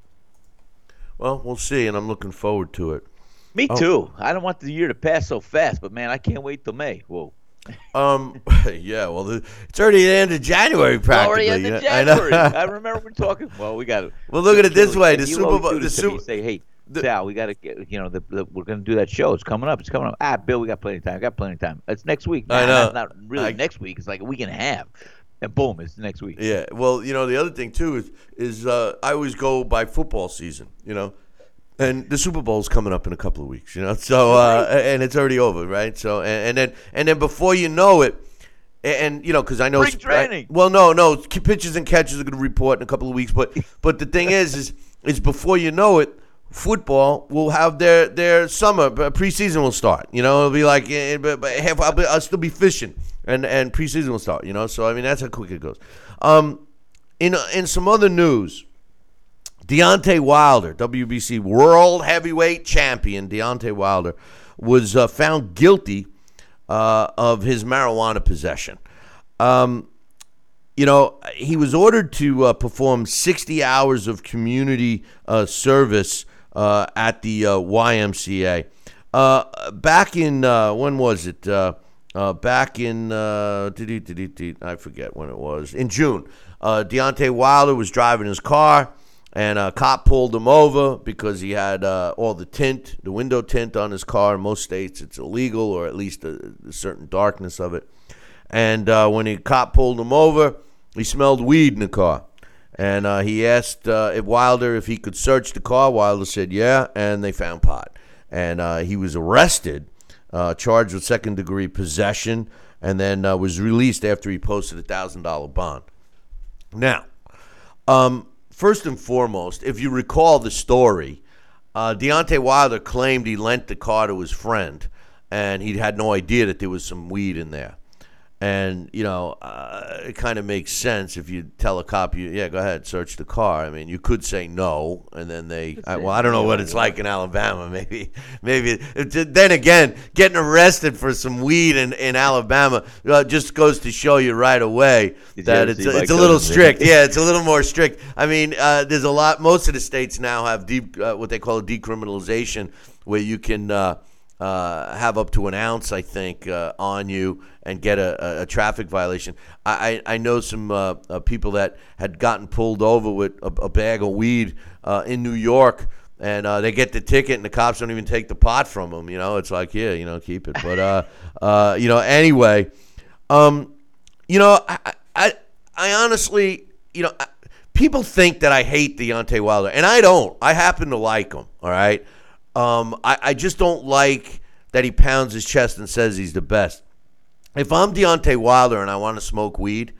Well, we'll see, and I'm looking forward to it. Me Oh. too. I don't want the year to pass so fast, but man, I can't wait till May. Whoa. Um, yeah, well, the, it's already the end of January practically. Already you the know? I. I remember we're talking. Well, we got it. Well, look at it this way: the Super Bowl, the to. Super, say, hey, The- Sal, we got to get, you know, the, the, we're going to do that show. It's coming up. It's coming up. Ah, Bill, we got plenty of time. We got plenty of time. It's next week. I Nah, know. Not, not really I- next week. It's like a week and a half. And boom, it's next week. Yeah. Well, you know, the other thing too is is uh, I always go by football season. You know, and the Super Bowl's coming up in a couple of weeks. You know, so uh, and it's already over, right? So and, and then and then before you know it. And, and, you know, because I know Spring training. well, no, no, pitches and catches are going to report in a couple of weeks. But but the thing is, is is before you know it, football will have their their summer but preseason will start. You know, it'll be like, eh, but, but half, I'll, be, I'll still be fishing, and and preseason will start. You know, so I mean that's how quick it goes. Um, in in some other news, Deontay Wilder, WBC World Heavyweight Champion Deontay Wilder, was uh, found guilty uh, of his marijuana possession. Um, you know, he was ordered to uh, perform 60 hours of community uh, service uh, at the uh, YMCA. Uh, back in, uh, when was it? Uh, back in, I forget when it was, in June. Uh, Deontay Wilder was driving his car, and a cop pulled him over because he had all the tint, the window tint on his car. In most states, it's illegal, or at least a, a certain darkness of it. And when the cop pulled him over, he smelled weed in the car. And uh, he asked uh, Wilder if he could search the car. Wilder said, yeah, and they found pot. And uh, he was arrested, uh, charged with second degree possession, and then uh, was released after he posted a $1,000 bond. Now, um, first and foremost, if you recall the story, uh, Deontay Wilder claimed he lent the car to his friend, and he had no idea that there was some weed in there. And you know, uh, it kind of makes sense if you tell a cop, you yeah, go ahead, search the car. I mean, you could say no, and then they. I, well, I don't know what it's like in Alabama. Maybe, maybe. it- then again, getting arrested for some weed in in Alabama uh, just goes to show you right away that it's my it's a little strict. Yeah, it's a little more strict. I mean, uh, there's a lot. Most of the states now have deep, uh, what they call a decriminalization, where you can uh, uh, have up to an ounce, I think, uh, on you and get a, a, traffic violation. I, I I know some uh, uh, people that had gotten pulled over with a, a bag of weed uh, in New York. And uh, they get the ticket, and the cops don't even take the pot from them. You know, it's like, yeah, you know, keep it. But, uh, uh, you know, anyway, um, you know, I, I, I honestly, you know, I, people think that I hate Deontay Wilder, and I don't. I happen to like him. All right, um, I, I just don't like that he pounds his chest and says he's the best. If I'm Deontay Wilder and I want to smoke weed,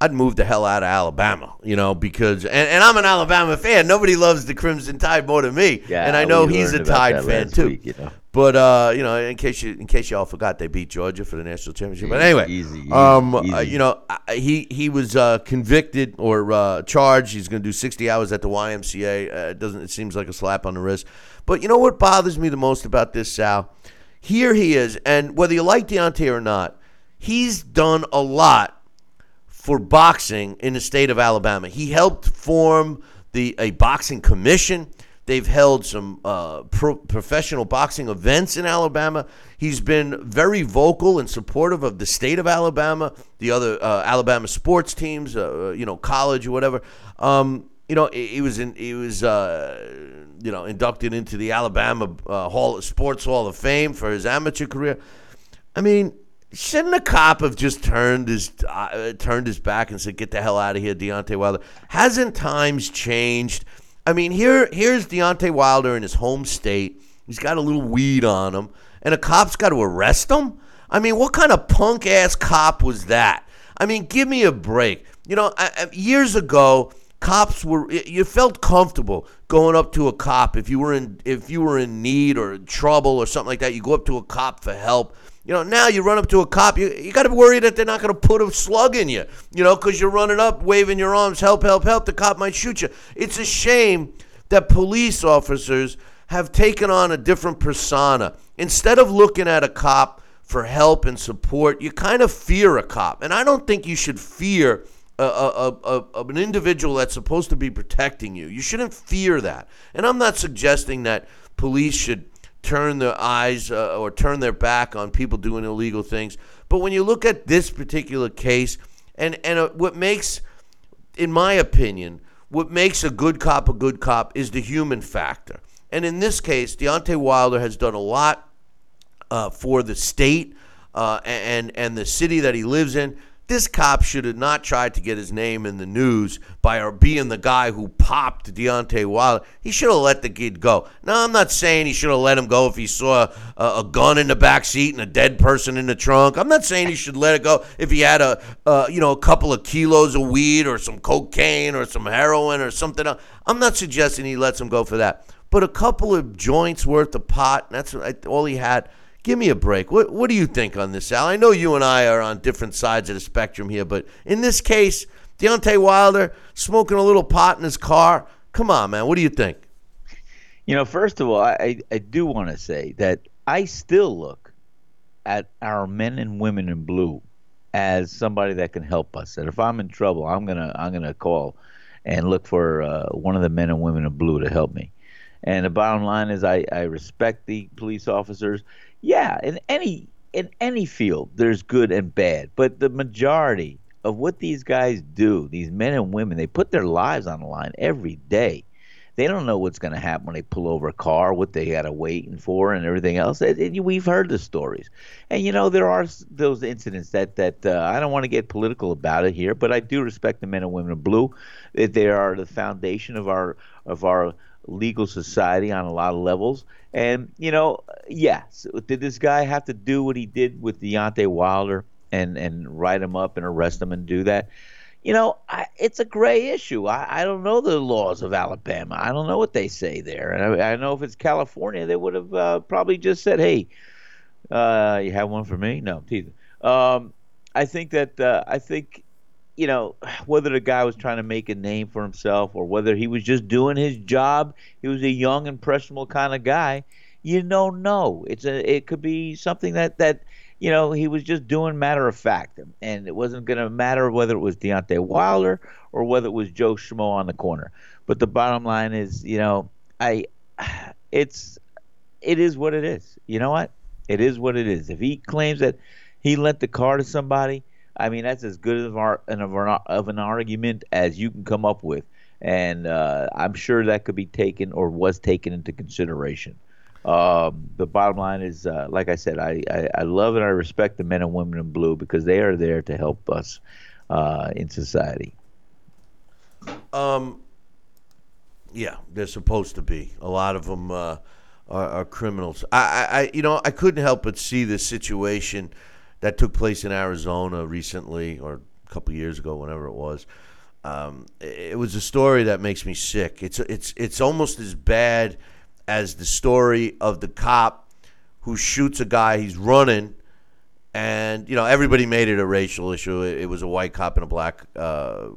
I'd move the hell out of Alabama, you know, because and, and I'm an Alabama fan. Nobody loves the Crimson Tide more than me, Yeah, and I know he's a Tide fan too. week, you know. But uh, you know, in case you in case y'all forgot, they beat Georgia for the national championship. But anyway, Easy, easy, um, uh, you know, he he was uh, convicted or uh, charged. He's going to do 60 hours at the YMCA. Uh, it doesn't it seems like a slap on the wrist. But you know what bothers me the most about this, Sal? Here he is, and whether you like Deontay or not, he's done a lot for boxing in the state of Alabama. He helped form the a boxing commission. They've held some uh, pro- professional boxing events in Alabama. He's been very vocal and supportive of the state of Alabama, the other uh, Alabama sports teams, uh, you know, college or whatever. Um, you know, he he was in, he was uh, you know inducted into the Alabama uh, Hall Sports Hall of Fame for his amateur career. I mean, shouldn't a cop have just turned his uh, turned his back and said, "Get the hell out of here, Deontay Wilder"? Hasn't times changed? I mean, here here's Deontay Wilder in his home state. He's got a little weed on him, and a cop's got to arrest him. I mean, what kind of punk ass cop was that? I mean, give me a break. You know, I, years ago, cops were you felt comfortable going up to a cop if you were in if you were in need or in trouble or something like that. You go up to a cop for help. You know, now you run up to a cop, you, you got to worry that they're not going to put a slug in you, you know, because you're running up, waving your arms, help, help, help. The cop might shoot you. It's a shame that police officers have taken on a different persona. Instead of looking at a cop for help and support, you kind of fear a cop. And I don't think you should fear a, a, a, a, an individual that's supposed to be protecting you. You shouldn't fear that. And I'm not suggesting that police should turn their eyes uh, or turn their back on people doing illegal things. But when you look at this particular case, and and uh, what makes, in my opinion, what makes a good cop a good cop is the human factor. And in this case, Deontay Wilder has done a lot uh, for the state uh, and and the city that he lives in. This cop should have not tried to get his name in the news by being the guy who popped Deontay Wilder. He should have let the kid go. Now, I'm not saying he should have let him go if he saw a, a gun in the back seat and a dead person in the trunk. I'm not saying he should let it go if he had a, uh, you know, a couple of kilos of weed or some cocaine or some heroin or something else. I'm not suggesting he lets him go for that. But a couple of joints worth of pot, that's all he had. Give me a break. What What do you think on this, Al? I know you and I are on different sides of the spectrum here, but in this case, Deontay Wilder smoking a little pot in his car. Come on, man. What do you think? You know, first of all, I, I do want to say that I still look at our men and women in blue as somebody that can help us. And if I'm in trouble, I'm gonna I'm gonna call and look for uh, one of the men and women in blue to help me. And the bottom line is, I, I respect the police officers yeah, in any in any field, there's good and bad, but the majority of what these guys do, these men and women, they put their lives on the line every day. They don't know what's going to happen when they pull over a car, what they got to waiting for, and everything else. It, we've heard the stories, and you know there are those incidents that that uh, I don't want to get political about it here, but I do respect the men and women in blue. They are the foundation of our of our legal society on a lot of levels. And, you know, yes, did this guy have to do what he did with Deontay Wilder and, and write him up and arrest him and do that? You know, I, it's a gray issue. I, I don't know the laws of Alabama. I don't know what they say there. And I, I know if it's California, they would have uh, probably just said, hey, uh, you have one for me? No, teasing. Um, I think that uh, I think you know, whether the guy was trying to make a name for himself or whether he was just doing his job, he was a young, impressionable kind of guy. You don't know. It's a. It could be something that that you know he was just doing matter of fact, and it wasn't going to matter whether it was Deontay Wilder or whether it was Joe Schmo on the corner. But the bottom line is, you know, I, it's, it is what it is. You know what? It is what it is. If he claims that he lent the car to somebody I mean, that's as good of, our, of an argument as you can come up with. And uh, I'm sure that could be taken or was taken into consideration. Um, the bottom line is, uh, like I said, I, I, I, love and I respect the men and women in blue because they are there to help us uh, in society. Um, yeah, they're supposed to be. A lot of them uh, are, are, criminals. I, I, you know, I couldn't help but see this situation that took place in Arizona recently, or a couple years ago, whenever it was. Um, it was a story that makes me sick. It's it's it's almost as bad as the story of the cop who shoots a guy. He's running, and you know everybody made it a racial issue. It, it was a white cop and a black, uh,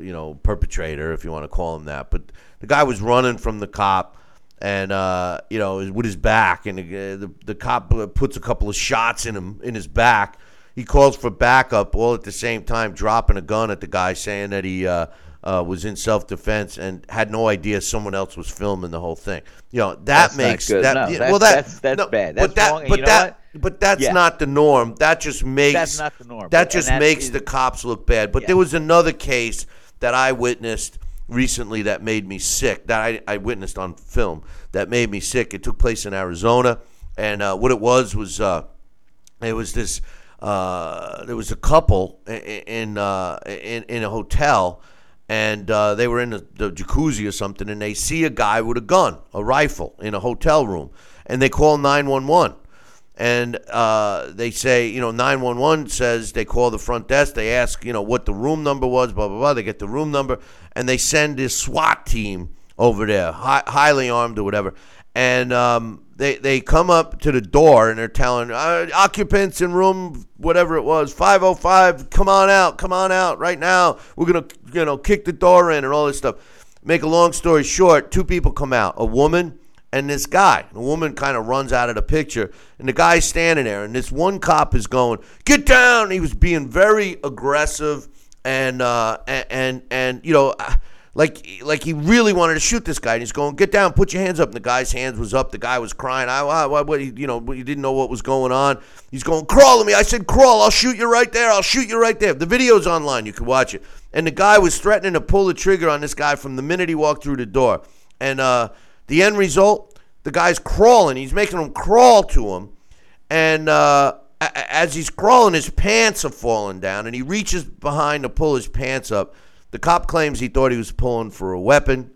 you know, perpetrator, if you want to call him that. But the guy was running from the cop and uh, you know with his back, and the, the, the cop puts a couple of shots in him in his back. He calls for backup, all at the same time dropping a gun at the guy, saying that he uh, uh, was in self defense and had no idea someone else was filming the whole thing. You know that that's makes that no, that's, well that that's, that's no, bad. That's but that, wrong. But that but that's yeah. not the norm. That just makes that's not the norm. That just makes the cops look bad. But yeah. there was another case that I witnessed recently that made me sick that I, I witnessed on film that made me sick. It took place in Arizona, and uh, what it was was uh, it was this. Uh, there was a couple in in, uh, in, in a hotel, and uh, they were in the, the jacuzzi or something, and they see a guy with a gun, a rifle, in a hotel room, and they call nine one one and uh, they say, you know, 911 says they call the front desk. They ask, you know, what the room number was, blah, blah, blah. They get the room number, and they send this SWAT team over there, high, highly armed or whatever. And um, they, they come up to the door, and they're telling uh, occupants in room, whatever it was, 505, come on out, come on out right now. We're going to, you know, kick the door in and all this stuff. Make a long story short, two people come out, a woman and this guy. The woman kind of runs out of the picture, and the guy's standing there, and this one cop is going, "Get down!" He was being very aggressive, and uh, and, and you know. Uh, like, like he really wanted to shoot this guy, and he's going, "Get down, put your hands up." And the guy's hands was up. The guy was crying. I, I, what, you know, you didn't know what was going on. He's going, "Crawl to me." I said, "Crawl." I'll shoot you right there. I'll shoot you right there. The video's online. You can watch it. And the guy was threatening to pull the trigger on this guy from the minute he walked through the door. And uh, The end result, the guy's crawling. He's making him crawl to him, and uh, as he's crawling, his pants are falling down, and he reaches behind to pull his pants up. The cop claims he thought he was pulling for a weapon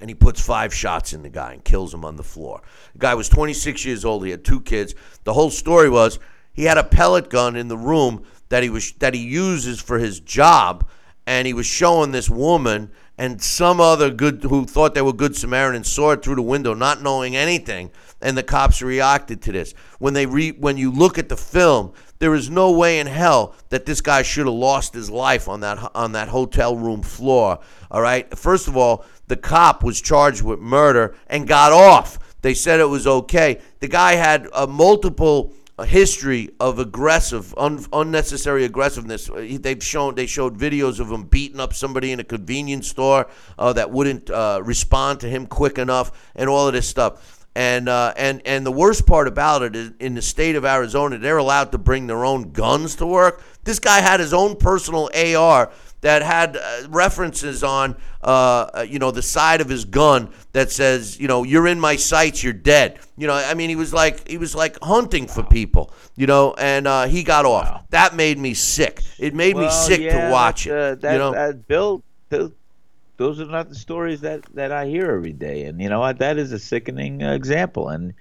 and he puts five shots in the guy and kills him on the floor. The guy was 26 years old. He had two kids. The whole story was he had a pellet gun in the room that he was that he uses for his job, and he was showing this woman and some other good who thought they were good Samaritans saw it through the window, not knowing anything. And the cops reacted to this. When they re, when you look at the film, there is no way in hell that this guy should have lost his life on that on that hotel room floor. All right. First of all, the cop was charged with murder and got off. They said it was okay. The guy had a multiple a history of aggressive, un- unnecessary aggressiveness. Uh, They've shown they showed videos of him beating up somebody in a convenience store uh, that wouldn't uh, respond to him quick enough, and all of this stuff. And uh, and and the worst part about it is, in the state of Arizona, they're allowed to bring their own guns to work. This guy had his own personal AR that had uh, references on, uh, you know, the side of his gun that says, you know, you're in my sights, you're dead. You know, I mean, he was like he was like hunting for people, you know, and uh, he got off. That made me sick. It made me sick yeah, to watch that, it. uh, that, you know, that Bill, those, those are not the stories that, that I hear every day, and you know what? That is a sickening uh, example. And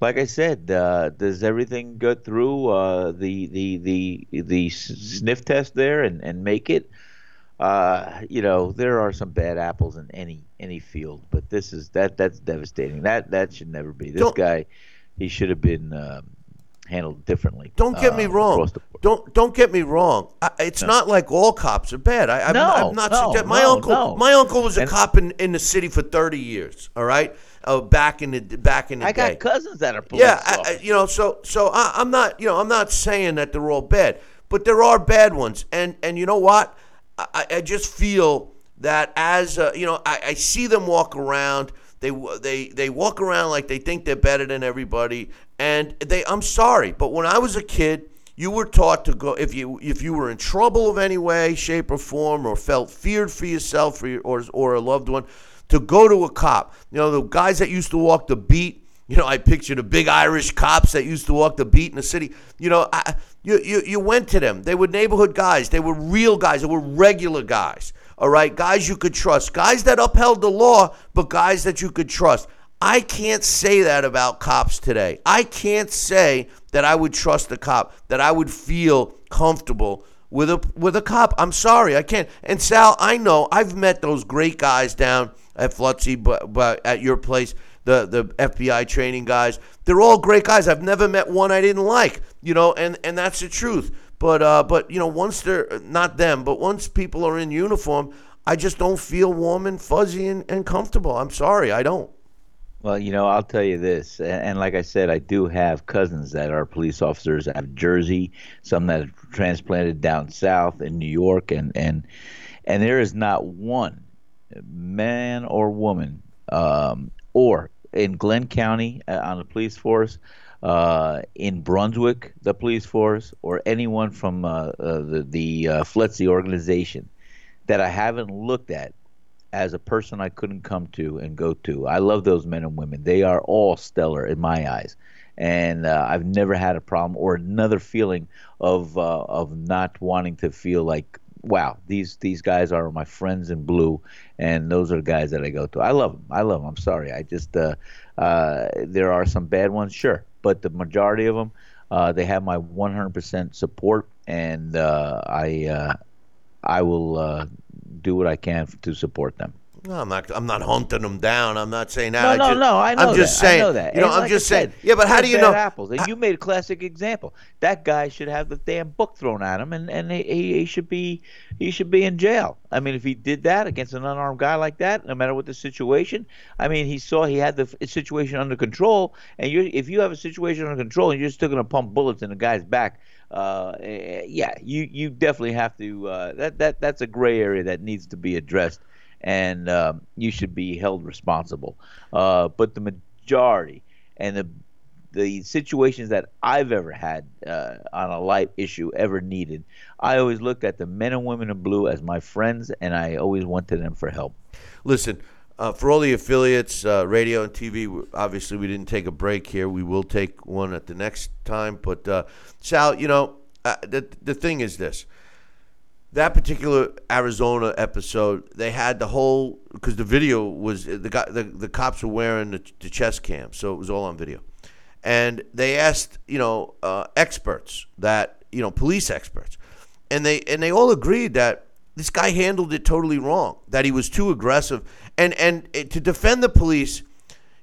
like I said, uh, does everything go through uh, the the the the sniff test there and, and make it? Uh, you know, there are some bad apples in any any field, but this is that that's devastating. That that should never be. This Don't- guy, he should have been um, handled differently. Don't get me uh, wrong. the board. Don't don't get me wrong. I, it's not like all cops are bad. I, I'm, No, I'm not. no, sugge- my no, uncle, no. my uncle was a And- cop in, in the city for 30 years. All right, uh, back in the back in the I day. got cousins that are police Yeah, I, I, you know, so so I, I'm not, you know, I'm not saying that they're all bad, but there are bad ones, and and you know what? I, I just feel that as uh, you know, I, I see them walk around. They they they walk around like they think they're better than everybody, and they. I'm sorry, but when I was a kid. You were taught to go if you if you were in trouble of any way, shape, or form, or felt feared for yourself or or, or a loved one, to go to a cop. You know the guys that used to walk the beat. You know, I picture the big Irish cops that used to walk the beat in the city. You know, I, you, you you went to them. They were neighborhood guys. They were real guys. They were regular guys. All right, guys you could trust. Guys that upheld the law, but guys that you could trust. I can't say that about cops today. I can't say that I would trust a cop, that I would feel comfortable with a with a cop. I'm sorry, I can't. And Sal, I know I've met those great guys down at FLETC, but, but at your place, the the FBI training guys. They're all great guys. I've never met one I didn't like, you know, and and that's the truth. But uh, but you know, once they're not them, but once people are in uniform, I just don't feel warm and fuzzy and, and comfortable. I'm sorry, I don't. Well, you know, I'll tell you this, and, like I said, I do have cousins that are police officers out of Jersey, some that have transplanted down south in New York, and and and there is not one man or woman, um, or in Glynn County uh, on the police force, uh, in Brunswick, the police force, or anyone from uh, uh, the the uh, organization that I haven't looked at as a person I couldn't come to and go to. I love those men and women. They are all stellar in my eyes. And uh, I've never had a problem or another feeling of uh, of not wanting to feel like, wow, these these guys are my friends in blue, and those are guys that I go to. I love them. I love them. I'm sorry. I just uh, uh, there are some bad ones, sure, but the majority of them, uh, they have my 100% support, and uh, I uh, I will uh, do what I can to support them. No, I'm not. I'm not hunting them down. I'm not saying that. No, I no, just, no. I know I'm just that. saying. I know that. You know, And I'm like just I saying. said, Yeah, but how do you know? apples? And you made a classic example. That guy should have the damn book thrown at him, and and he, he should be he should be in jail. I mean, if he did that against an unarmed guy like that, no matter what the situation, I mean, he saw he had the situation under control, and you if you have a situation under control and you're still going to pump bullets in the guy's back. Uh, eh, yeah, you you definitely have to. Uh, that that that's a gray area that needs to be addressed and um, you should be held responsible. Uh, but the majority and the the situations that I've ever had uh, on a light issue ever needed, I always looked at the men and women in blue as my friends, and I always went to them for help. Listen, Uh, for all the affiliates, uh, radio and TV, obviously we didn't take a break here. We will take one at the next time. But uh, Sal, you know, uh, the the thing is this: that particular Arizona episode, they had the whole because the video was the guy, the, the cops were wearing the, the chest cam, so it was all on video, and they asked you know uh, experts that you know police experts, and they and they all agreed that this guy handled it totally wrong, that he was too aggressive, and and to defend the police,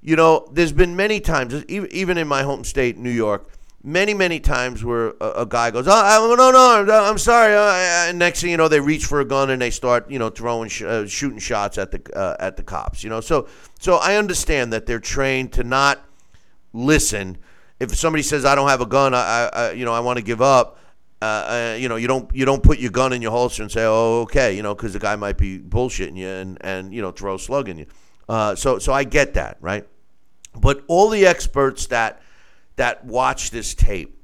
you know, there's been many times, even in my home state, New York, many, many times where a, a guy goes, oh, I, no, no, I'm sorry. Uh, and next thing you know, they reach for a gun and they start, you know, throwing, sh- uh, shooting shots at the uh, at the cops. You know, so so I understand that they're trained to not listen. If somebody says, I don't have a gun, I, I, you know, I want to give up. Uh, uh, you know, you don't you don't put your gun in your holster and say, "Oh, okay," you know, because the guy might be bullshitting you and and you know throw a slug in you. So so I get that, right? But all the experts that that watched this tape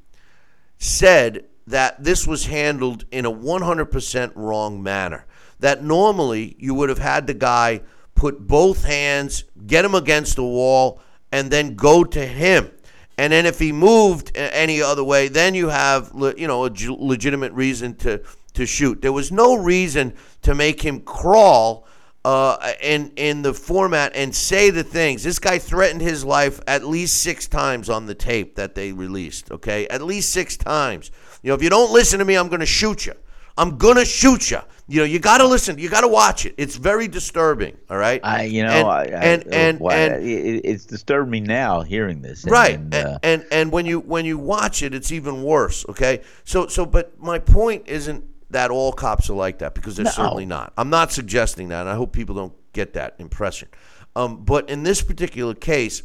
said that this was handled in a 100% wrong manner. That normally you would have had the guy put both hands, get him against the wall, and then go to him. And then if he moved any other way, then you have you know a legitimate reason to to shoot. There was no reason to make him crawl uh, in in the format and say the things. This guy threatened his life at least six times on the tape that they released. Okay, at least six times. You know, if you don't listen to me, I'm going to shoot you. I'm going to shoot you. You know, you got to listen. You got to watch it. It's very disturbing. All right. I, you know, and I, I, and and, why- and it, it's disturbed me now hearing this. And- right and, and, uh, and and when you when you watch it it's even worse okay so so but my point isn't that all cops are like that because they're No. certainly not. I'm not suggesting that and i hope people don't get that impression. Um, but in this particular case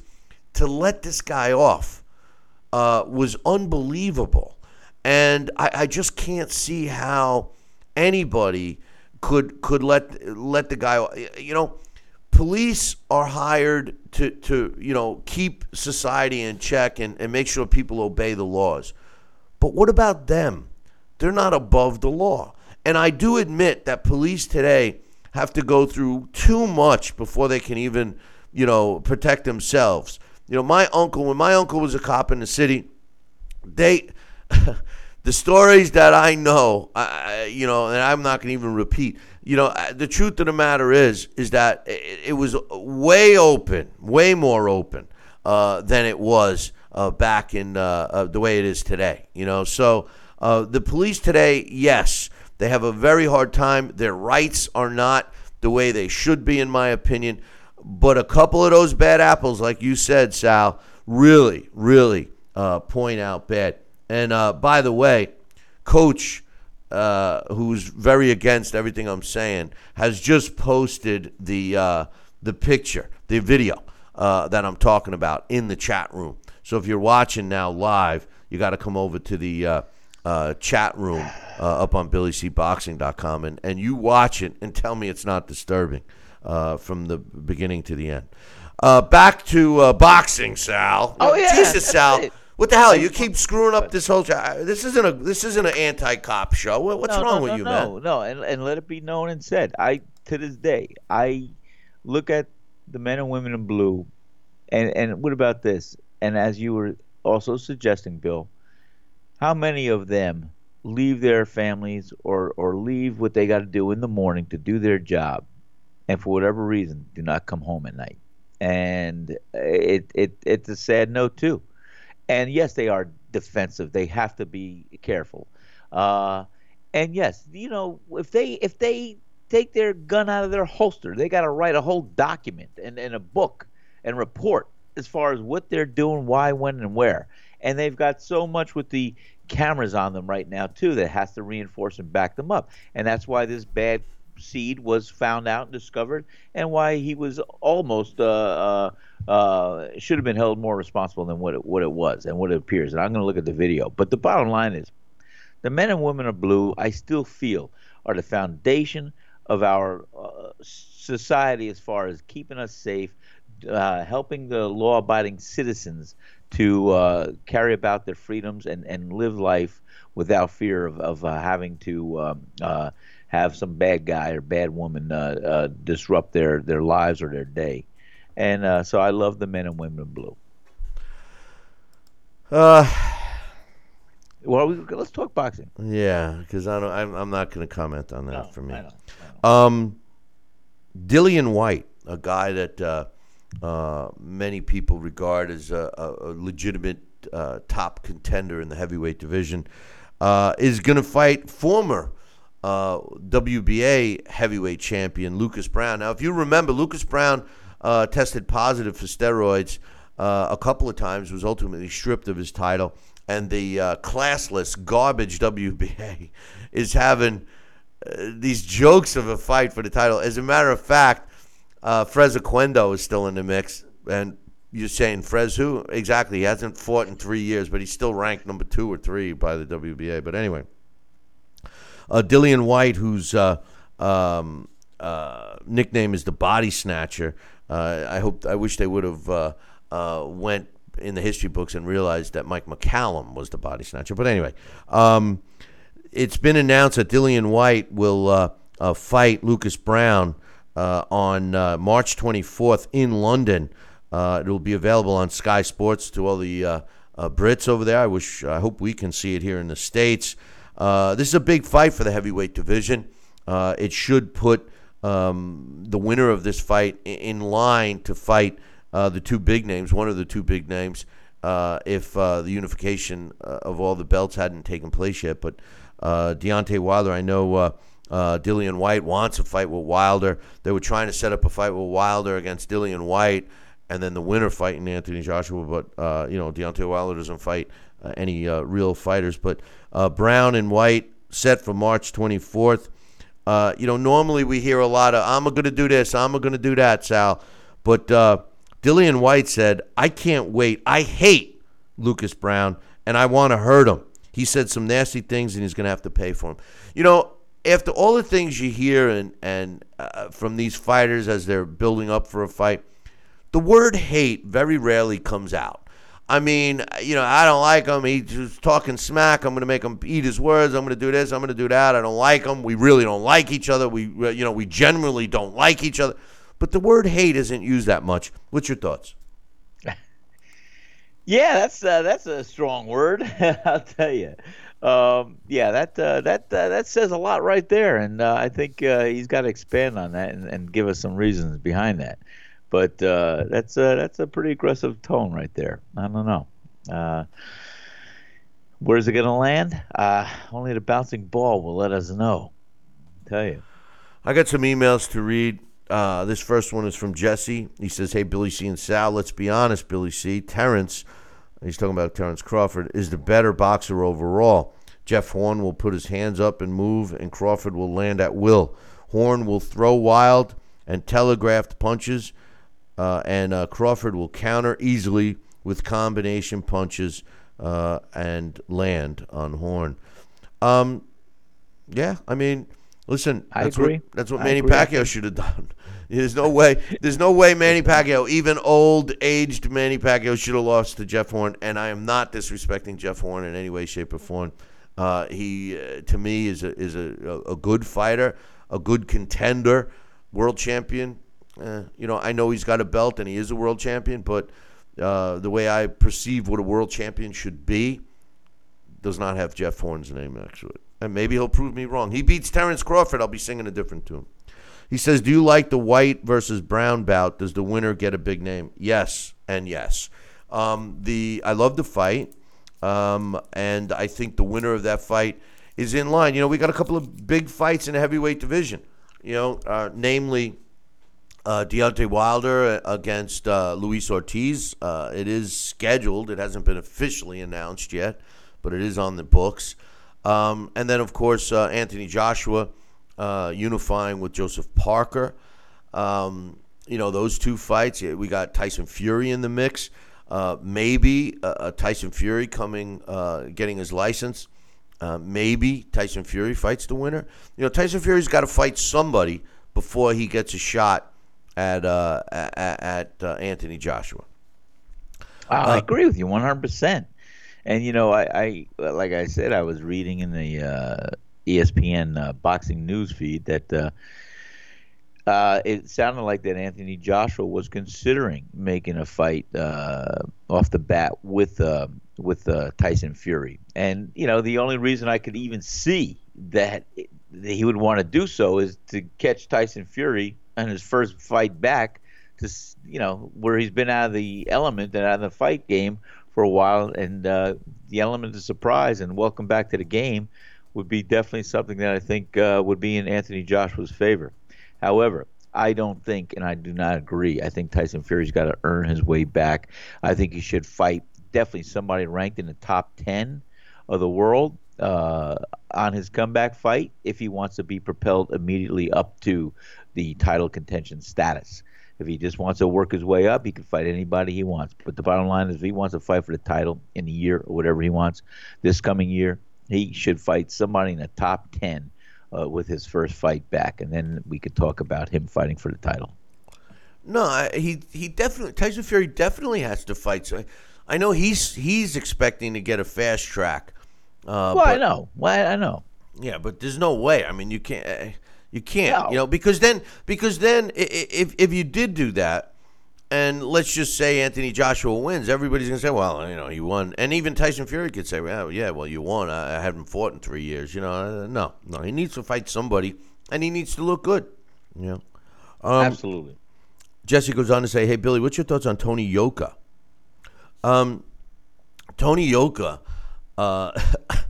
to let this guy off uh, was unbelievable. And I, I just can't see how anybody could could let let the guy you know police are hired to, to you know keep society in check and, and make sure people obey the laws. But what about them they're not above the law and i do admit that police today have to go through too much before they can even you know protect themselves you know my uncle when my uncle was a cop in the city they the stories that I know, I, you know, and I'm not going to even repeat. You know, the truth of the matter is, is that it, it was way open, way more open uh, than it was uh, back in uh, uh, the way it is today. You know, so uh, the police today, yes, they have a very hard time. Their rights are not the way they should be, in my opinion. But a couple of those bad apples, like you said, Sal, really, really uh, point out bad. And uh, by the way, Coach, uh, who's very against everything I'm saying, has just posted the uh, the picture, the video uh, that I'm talking about in the chat room. So if you're watching now live, you got to come over to the uh, uh, chat room uh, up on BillyCBoxing.com and, and you watch it and tell me it's not disturbing uh, from the beginning to the end. Uh, back to uh, boxing, Sal. Oh, yeah. Jesus, Sal. What the hell? You keep screwing up this whole. This isn't a. This isn't an anti-cop show. What's no, wrong no, with no, you, man? no? No, and and let it be known and said. I to this day I look at the men and women in blue, and and what about this? And as you were also suggesting, Bill, how many of them leave their families or or leave what they got to do in the morning to do their job, and for whatever reason do not come home at night, and it it it's a sad note too. And yes, they are defensive. They have to be careful. Uh, and yes, you know, if they if they take their gun out of their holster, they got to write a whole document and, and a book and report as far as what they're doing, why, when, and where. And they've got so much with the cameras on them right now too that has to reinforce and back them up. And that's why this bad seed was found out and discovered, and why he was almost uh, uh, uh, should have been held more responsible than what it, what it was and what it appears. And I'm going to look at the video. But the bottom line is, the men and women of blue, I still feel, are the foundation of our uh, society as far as keeping us safe, uh, helping the law-abiding citizens to uh, carry about their freedoms and, and live life without fear of, of uh, having to um, uh, have some bad guy or bad woman uh, uh, disrupt their their lives or their day. And uh, so I love the men and women in blue. Uh, Well, we, let's talk boxing. yeah, because I don't. I'm, I'm not going to comment on that No, for me. I know. Um, Dillian Whyte, a guy that uh, many people regard as a, a, legitimate uh, top contender in the heavyweight division, uh, is going to fight former uh, WBA heavyweight champion Lucas Browne. Now, if you remember, Lucas Browne uh, tested positive for steroids uh, a couple of times, was ultimately stripped of his title, and the classless garbage WBA is having these jokes of a fight for the title. As a matter of fact, uh, Fres Oquendo is still in the mix, and you're saying Fres who exactly? He hasn't fought in three years, but he's still ranked number two or three by the WBA. But anyway, uh, Dillian Whyte, whose uh, um, uh, nickname is the Body Snatcher. Uh, I hope I wish they would have uh, uh, went in the history books and realized that Mike McCallum was the Body Snatcher. But anyway, um, it's been announced that Dillian Whyte will fight Lucas Browne uh, on uh, March 24th in London. Uh, it will be available on Sky Sports to all the uh, uh, Brits over there. I wish, I hope we can see it here in the states. This is a big fight for the heavyweight division. It should put um, the winner of this fight in line to fight the two big names, one of the two big names, uh, if uh, the unification of all the belts hadn't taken place yet. But uh, Deontay Wilder, I know uh, Dillian Whyte wants a fight with Wilder. They were trying to set up a fight with Wilder against Dillian Whyte, and then the winner fighting Anthony Joshua. But uh, you know, Deontay Wilder doesn't fight uh, any uh, real fighters. But uh, Browne and Whyte set for March 24th. Uh, you know, normally we hear a lot of "I'm going to do this," "I'm going to do that," Sal. But Dillian Whyte said, "I can't wait. I hate Lucas Browne, and I want to hurt him." He said some nasty things, and he's going to have to pay for them. You know, after all the things you hear and and uh, from these fighters as they're building up for a fight, the word hate very rarely comes out. I mean, you know, I don't like him. He's talking smack. I'm going to make him eat his words. I'm going to do this. I'm going to do that. I don't like him. We really don't like each other. We, you know, we generally don't like each other. But the word hate isn't used that much. What's your thoughts? Yeah, that's uh, that's a strong word. I'll tell you. Um, yeah, that uh, that uh, that says a lot right there, and uh, I think uh, he's got to expand on that and, and give us some reasons behind that. But uh, that's uh, that's a pretty aggressive tone right there. I don't know. Where's it going to land? Only the bouncing ball will let us know. I'll tell you. I got some emails to read. This first one is from Jesse. He says, "Hey Billy C and Sal, let's be honest, Billy C. Terrence, he's talking about Terrence Crawford, is the better boxer overall. Jeff Horn will put his hands up and move, and Crawford will land at will. Horn will throw wild and telegraphed punches, uh, and uh, Crawford will counter easily with combination punches uh, and land on Horn. Um, yeah, I mean, listen, I that's agree. What, that's what I Manny agree. Pacquiao should have done. There's no way. There's no way Manny Pacquiao, even old aged Manny Pacquiao, should have lost to Jeff Horn. And I am not disrespecting Jeff Horn in any way, shape, or form. Uh, he, uh, to me, is a is a, a good fighter, a good contender, world champion. Uh, you know, I know he's got a belt and he is a world champion, but uh, the way I perceive what a world champion should be does not have Jeff Horn's name it. And maybe he'll prove me wrong. He beats Terrence Crawford. I'll be singing a different tune. He says, Do you like the white versus brown bout? Does the winner get a big name? Yes, and yes. Um, the I love the fight, um, and I think the winner of that fight is in line. You know, we got a couple of big fights in the heavyweight division. You know, uh, namely uh, Deontay Wilder against uh, Luis Ortiz. Uh, it is scheduled. It hasn't been officially announced yet, but it is on the books. Um, and then, of course, uh, Anthony Joshua uh, unifying with Joseph Parker. Um, you know, those two fights. We got Tyson Fury in the mix. Uh, maybe uh, uh, Tyson Fury coming, uh, getting his license. Uh, maybe Tyson Fury fights the winner. You know, Tyson Fury's got to fight somebody before he gets a shot at uh, at, at uh, Anthony Joshua. I agree with you 100%. And you know, I, I like I said, I was reading in the uh, ESPN uh, boxing news feed that uh, uh, it sounded like that Anthony Joshua was considering making a fight uh, off the bat with uh, with uh, Tyson Fury, and you know the only reason I could even see that, that he would want to do so is to catch Tyson Fury on his first fight back, to you know where he's been out of the element and out of the fight game for a while, and the element of surprise and welcome back to the game would be definitely something that I think uh, would be in Anthony Joshua's favor. However, I don't think, and I do not agree. I think Tyson Fury's got to earn his way back. I think he should fight definitely somebody ranked in the top 10 of the world uh, on his comeback fight if he wants to be propelled immediately up to the title contention status. If he just wants to work his way up, he can fight anybody he wants. But the bottom line is, if he wants to fight for the title in a year or whatever he wants this coming year, he should fight somebody in the top 10 uh, with his first fight back, and then we could talk about him fighting for the title. No, I- he he definitely Tyson Fury definitely has to fight. So I know he's he's expecting to get a fast track. Uh, well, I know. Well, I know. Yeah, but there's no way. I mean, you can't. eh, You can't. No. You know, because then because then i- i- if if you did do that, and let's just say Anthony Joshua wins, everybody's gonna say, well, you know, he won, and even Tyson Fury could say, well, yeah, well, you won. I, I haven't fought in three years. You know, no, no, he needs to fight somebody, and he needs to look good. You know. Um, Absolutely. Jesse goes on to say, "Hey Billy, what's your thoughts on Tony Yoka?" Um, Tony Yoka uh,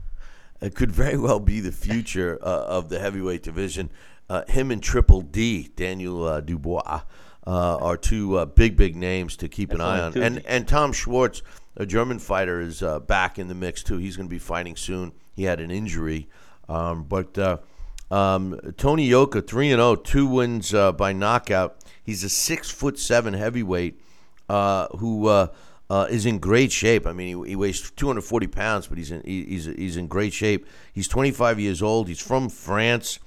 could very well be the future uh, of the heavyweight division. Uh, him and Triple D, Daniel uh, Dubois, uh, are two uh, big, big names to keep an eye on. two. And and Tom Schwarz, a German fighter, is uh, back in the mix too. He's going to be fighting soon. He had an injury, um, but uh, um, Tony Yoka, three and 0, two wins uh, by knockout. He's a six foot seven heavyweight uh, who uh, uh, is in great shape. I mean, he, he weighs 240 pounds, but he's in he- he's he's in great shape. He's 25 years old. He's from France.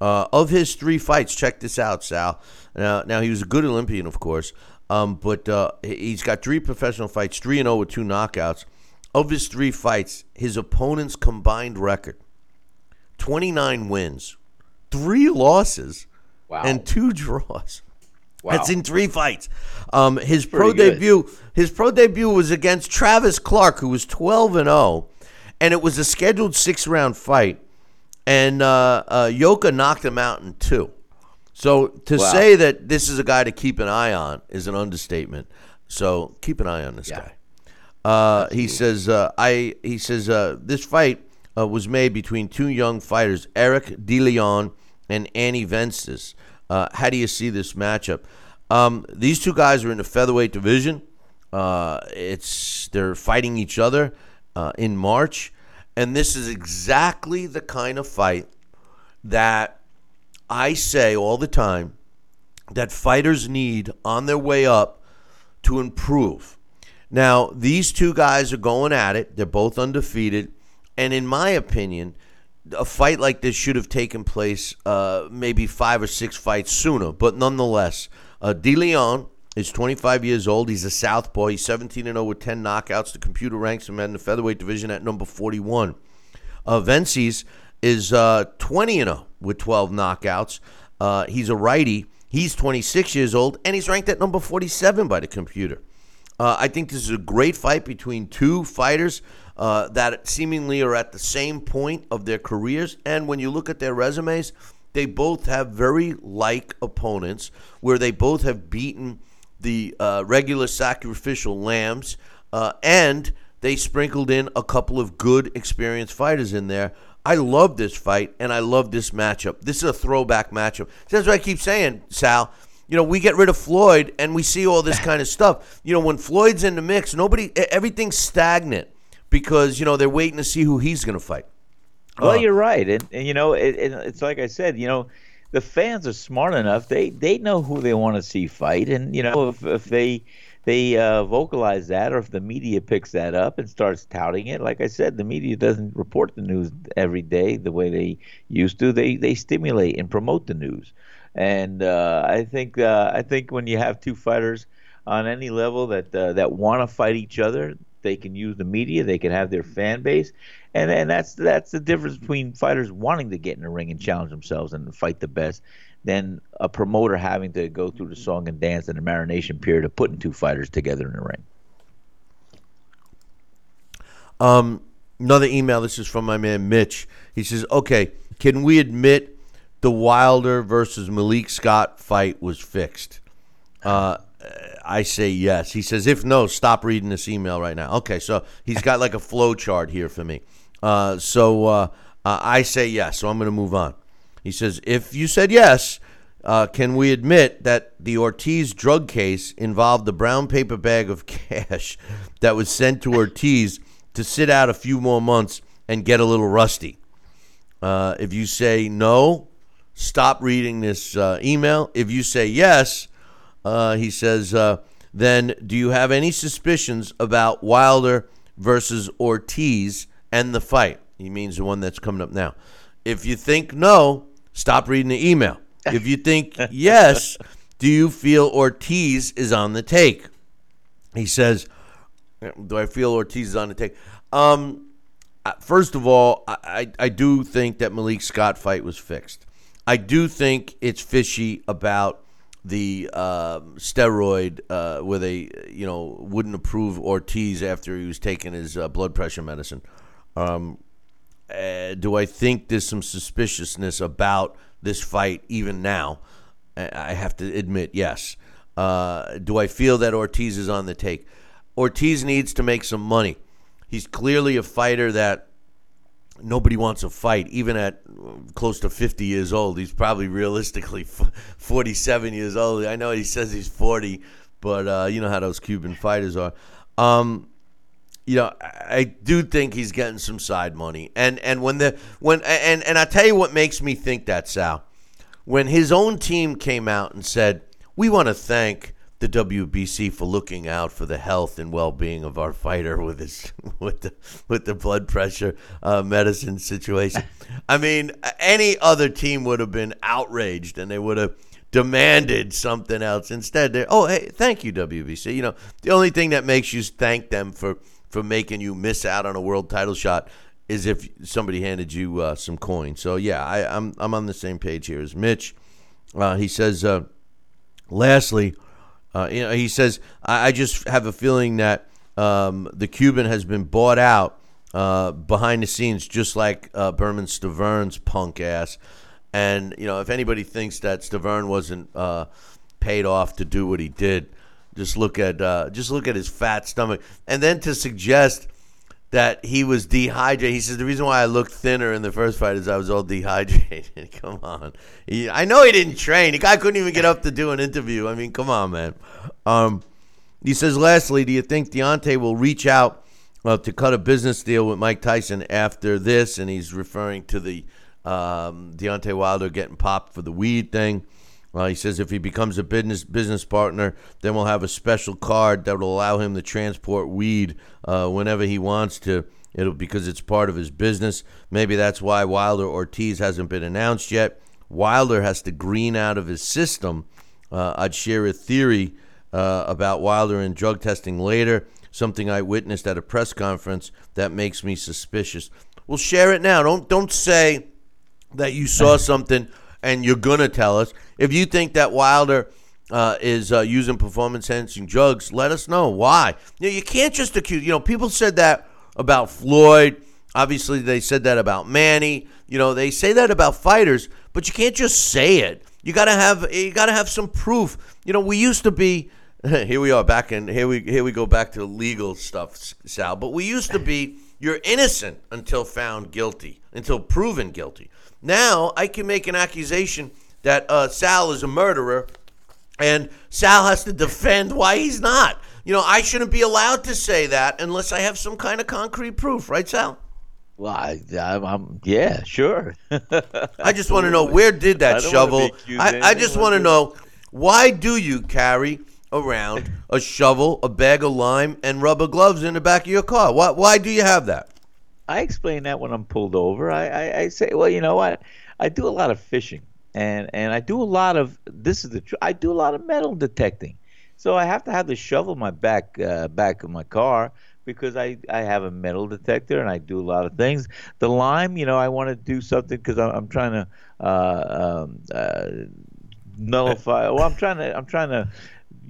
Uh, of his three fights, check this out, Sal. Now, now he was a good Olympian, of course, um, but uh, he- he's got three professional fights, three and zero with two knockouts. Of his three fights, his opponent's combined record: 29 wins, three losses, Wow. and two draws. Wow. That's in three fights. Um, his pro good. debut, his pro debut was against Travis Clark, who was twelve and zero, and it was a scheduled six round fight, and uh, uh, Yoka knocked him out in two. So to Wow. say that this is a guy to keep an eye on is an understatement. So keep an eye on this Yeah. guy. Uh, he says, uh, "I." He says, uh, "This fight uh, was made between two young fighters, Eric De Leon and Andy Vences. Uh, how do you see this matchup? Um, these two guys are in the featherweight division. Uh, it's they're fighting each other uh, in March, and this is exactly the kind of fight that I say all the time that fighters need on their way up to improve. Now, these two guys are going at it. They're both undefeated. And in my opinion, a fight like this should have taken place uh, maybe five or six fights sooner. But nonetheless, uh, De Leon is 25 years old. He's a southpaw. He's 17 and 0 with 10 knockouts. The computer ranks him in the featherweight division at number 41. Uh, Vences is uh, 20 and 0 with 12 knockouts. Uh, he's a righty. He's 26 years old, and he's ranked at number 47 by the computer. Uh, I think this is a great fight between two fighters uh, that seemingly are at the same point of their careers. And when you look at their resumes, they both have very like opponents where they both have beaten the uh, regular sacrificial lambs, uh, and they sprinkled in a couple of good, experienced fighters in there. I love this fight, and I love this matchup. This is a throwback matchup. That's what I keep saying, Sal. You know, we get rid of Floyd, and we see all this kind of stuff. You know, when Floyd's in the mix, nobody, everything's stagnant because you know they're waiting to see who he's going to fight. Well, Uh, you're right, and, and you know, it, it, it's like I said, you know, the fans are smart enough; they they know who they want to see fight, and you know, if if they they uh, vocalize that, or if the media picks that up and starts touting it, like I said, the media doesn't report the news every day the way they used to. They they stimulate and promote the news, and uh, I think uh, I think when you have two fighters on any level that uh, that want to fight each other, they can use the media, they can have their fan base, and and that's that's the difference between fighters wanting to get in the ring and challenge themselves and fight the best, than a promoter having to go through the song and dance and the marination period of putting two fighters together in the ring. Um, another email. This is from my man Mitch. He says, "Okay, can we admit the Wilder versus Malik Scott fight was fixed?" Uh, I say yes. He says, "If no, stop reading this email right now." Okay, so he's got like a flow chart here for me. Uh, so uh, uh, I say yes. So I'm going to move on. He says, "If you said yes." Uh, can we admit that the Ortiz drug case involved the brown paper bag of cash that was sent to Ortiz to sit out a few more months and get a little rusty? Uh, if you say no, stop reading this email. If you say yes, uh, he says, uh, then do you have any suspicions about Wilder versus Ortiz and the fight? He means the one that's coming up now. If you think no, stop reading the email. If you think yes, do you feel Ortiz is on the take? He says, do I feel Ortiz is on the take? Um, first of all, I, I, I do think that Malik Scott fight was fixed. I do think it's fishy about the uh, steroid uh, where they, you know, wouldn't approve Ortiz after he was taking his uh, blood pressure medicine. Um, uh, do I think there's some suspiciousness about this fight even now? I I have to admit, yes. Uh, do I feel that Ortiz is on the take? Ortiz needs to make some money. He's clearly a fighter that nobody wants to fight, even at uh, close to 50 years old. He's probably realistically 47 years old. I know he says he's 40, but uh, you know how those Cuban fighters are. Um, you know, I do think he's getting some side money, and and when the when and and I tell you what makes me think that Sal, when his own team came out and said we want to thank the WBC for looking out for the health and well-being of our fighter with his with the with the blood pressure uh, medicine situation. I mean, any other team would have been outraged and they would have demanded something else. Instead, they oh hey, thank you WBC. You know, the only thing that makes you thank them for for making you miss out on a world title shot is if somebody handed you uh, some coin. So yeah, I, I'm I'm on the same page here as Mitch. Uh, he says. Uh, lastly, uh, you know, he says, I, I just have a feeling that um, the Cuban has been bought out uh, behind the scenes, just like uh, Bermane Stiverne's punk ass. And, you know, if anybody thinks that Stiverne wasn't uh, paid off to do what he did, just look at uh, just look at his fat stomach. And then to suggest that he was dehydrated. He says the reason why I looked thinner in the first fight is I was all dehydrated. come on, he, I know he didn't train. The guy couldn't even get up to do an interview. I mean, come on, man. Um, he says, lastly, do you think Deontay will reach out uh, to cut a business deal with Mike Tyson after this? And he's referring to the um, Deontay Wilder getting popped for the weed thing. Uh, he says if he becomes a business business partner, then we'll have a special card that will allow him to transport weed uh, whenever he wants to. It'll because it's part of his business. Maybe that's why Wilder Ortiz hasn't been announced yet. Wilder has to green out of his system. Uh, I'd share a theory uh, about Wilder and drug testing later. Something I witnessed at a press conference that makes me suspicious. Well, share it now. Don't don't say that you saw something and you're gonna tell us. If you think that Wilder uh, is uh, using performance enhancing drugs, let us know why. You, know, you can't just accuse. You know, people said that about Floyd. Obviously, they said that about Manny. You know, they say that about fighters, but you can't just say it. You gotta have you gotta have some proof. You know, we used to be. Here we are back in here we here we go back to legal stuff, Sal. But we used to be you're innocent until found guilty, until proven guilty. Now I can make an accusation that uh, Sal is a murderer, and Sal has to defend why he's not. You know, I shouldn't be allowed to say that unless I have some kind of concrete proof, right, Sal? Well, I, I'm, I'm yeah, sure. I just want to know where did that I shovel? I, I just want to know why do you carry around a shovel, a bag of lime, and rubber gloves in the back of your car? Why, why do you have that? I explain that when I'm pulled over. I, I, I say, well, you know what? I do a lot of fishing, and and I do a lot of this is the tr- I do a lot of metal detecting. So I have to have the shovel in my back uh, back of my car because I, I have a metal detector and I do a lot of things. The lime, you know, I want to do something because I'm, I'm trying to uh, um, uh, nullify. Well, I'm trying to I'm trying to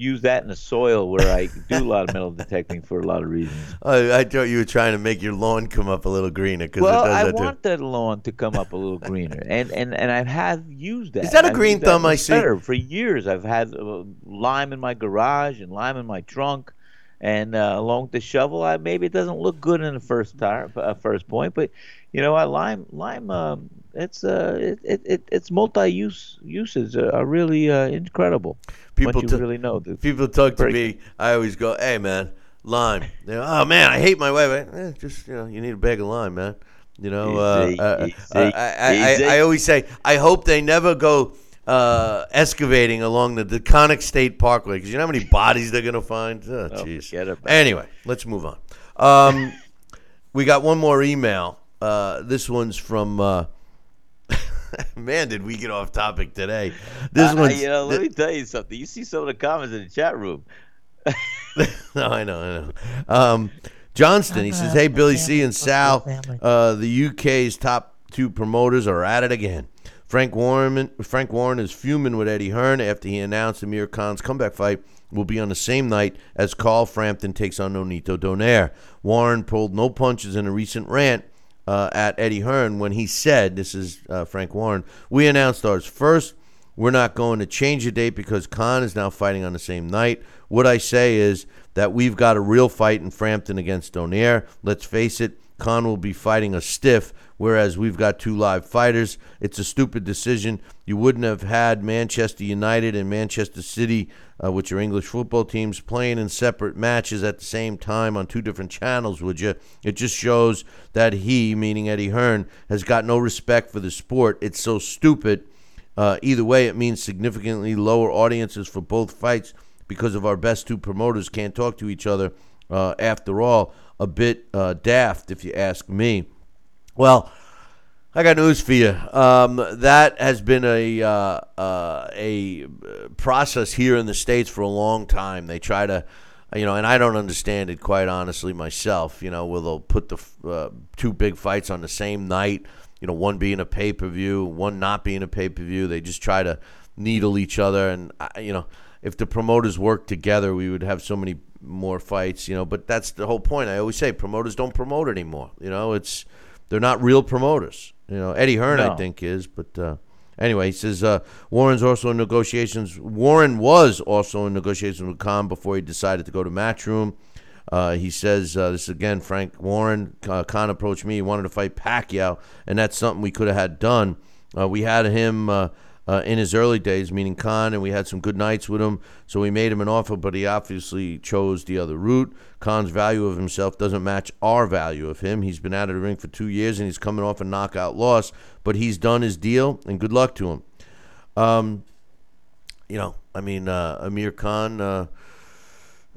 use that in the soil where I do a lot of metal detecting for a lot of reasons. I, I thought you were trying to make your lawn come up a little greener because Well, it does I that too. want that lawn to come up a little greener, and and and I have used that. Is that a I've green thumb I see? For years, I've had uh, lime in my garage and lime in my trunk, and uh, along with the shovel. I maybe it doesn't look good in the first tire, uh, first point, but you know, I lime lime. Um, it's uh, it, it, it it's multi-use uses are, really uh, incredible. People t- really know the People talk to me. I always go, "Hey, man, lime." Go, "Oh man, I hate my wife." Eh, just you know, you need a bag of lime, man. You know, uh, Easy, uh, easy, uh, I, I. I, I always say, I hope they never go uh, excavating along the Taconic State Parkway because you know how many bodies they're gonna find. Oh, jeez. about it. anyway, let's move on. Um, we got one more email. Uh, this one's from. Uh, man, did we get off topic today? This Uh, one's. you know, let me tell you something. You see some of the comments in the chat room. no, I know, I know. Um, Johnston, he says, "Hey, Billy C and Sal, uh, the UK's top two promoters are at it again. Frank Warren, Frank Warren is fuming with Eddie Hearn after he announced Amir Khan's comeback fight will be on the same night as Carl Frampton takes on Nonito Donaire. Warren pulled no punches in a recent rant." Uh, at Eddie Hearn, when he said, "This is uh, Frank Warren. We announced ours first. We're not going to change the date because Khan is now fighting on the same night. What I say is that we've got a real fight in Frampton against Donaire. Let's face it, Khan will be fighting a stiff, whereas we've got two live fighters. It's a stupid decision. You wouldn't have had Manchester United and Manchester City, uh, which are English football teams, playing in separate matches at the same time on two different channels, would you? It just shows that he, meaning Eddie Hearn, has got no respect for the sport. It's so stupid. Uh, either way, it means significantly lower audiences for both fights because of our best two promoters can't talk to each other. Uh, after all, a bit uh, daft, if you ask me. Well, I got news for you. Um, that has been a uh, uh, a process here in the states for a long time. They try to, you know, and I don't understand it quite honestly myself. You know, where they'll put the uh, two big fights on the same night. You know, one being a pay per view, one not being a pay per view. They just try to needle each other, and I- you know, if the promoters worked together, we would have so many more fights. You know, but that's the whole point. I always say promoters don't promote anymore. You know, it's they're not real promoters. You know, Eddie Hearn, I think, is, but uh, anyway, he says uh, Warren's also in negotiations. Warren was also in negotiations with Khan before he decided to go to Matchroom. Uh, he says uh, this again. Frank Warren uh, Khan approached me. He wanted to fight Pacquiao, and that's something we could have had done. Uh, we had him uh, in his early days, meaning Khan, and we had some good nights with him. So we made him an offer, but he obviously chose the other route. Khan's value of himself doesn't match our value of him. He's been out of the ring for two years, and he's coming off a knockout loss, but he's done his deal, and good luck to him. Um, you know, I mean, uh, Amir Khan. Uh,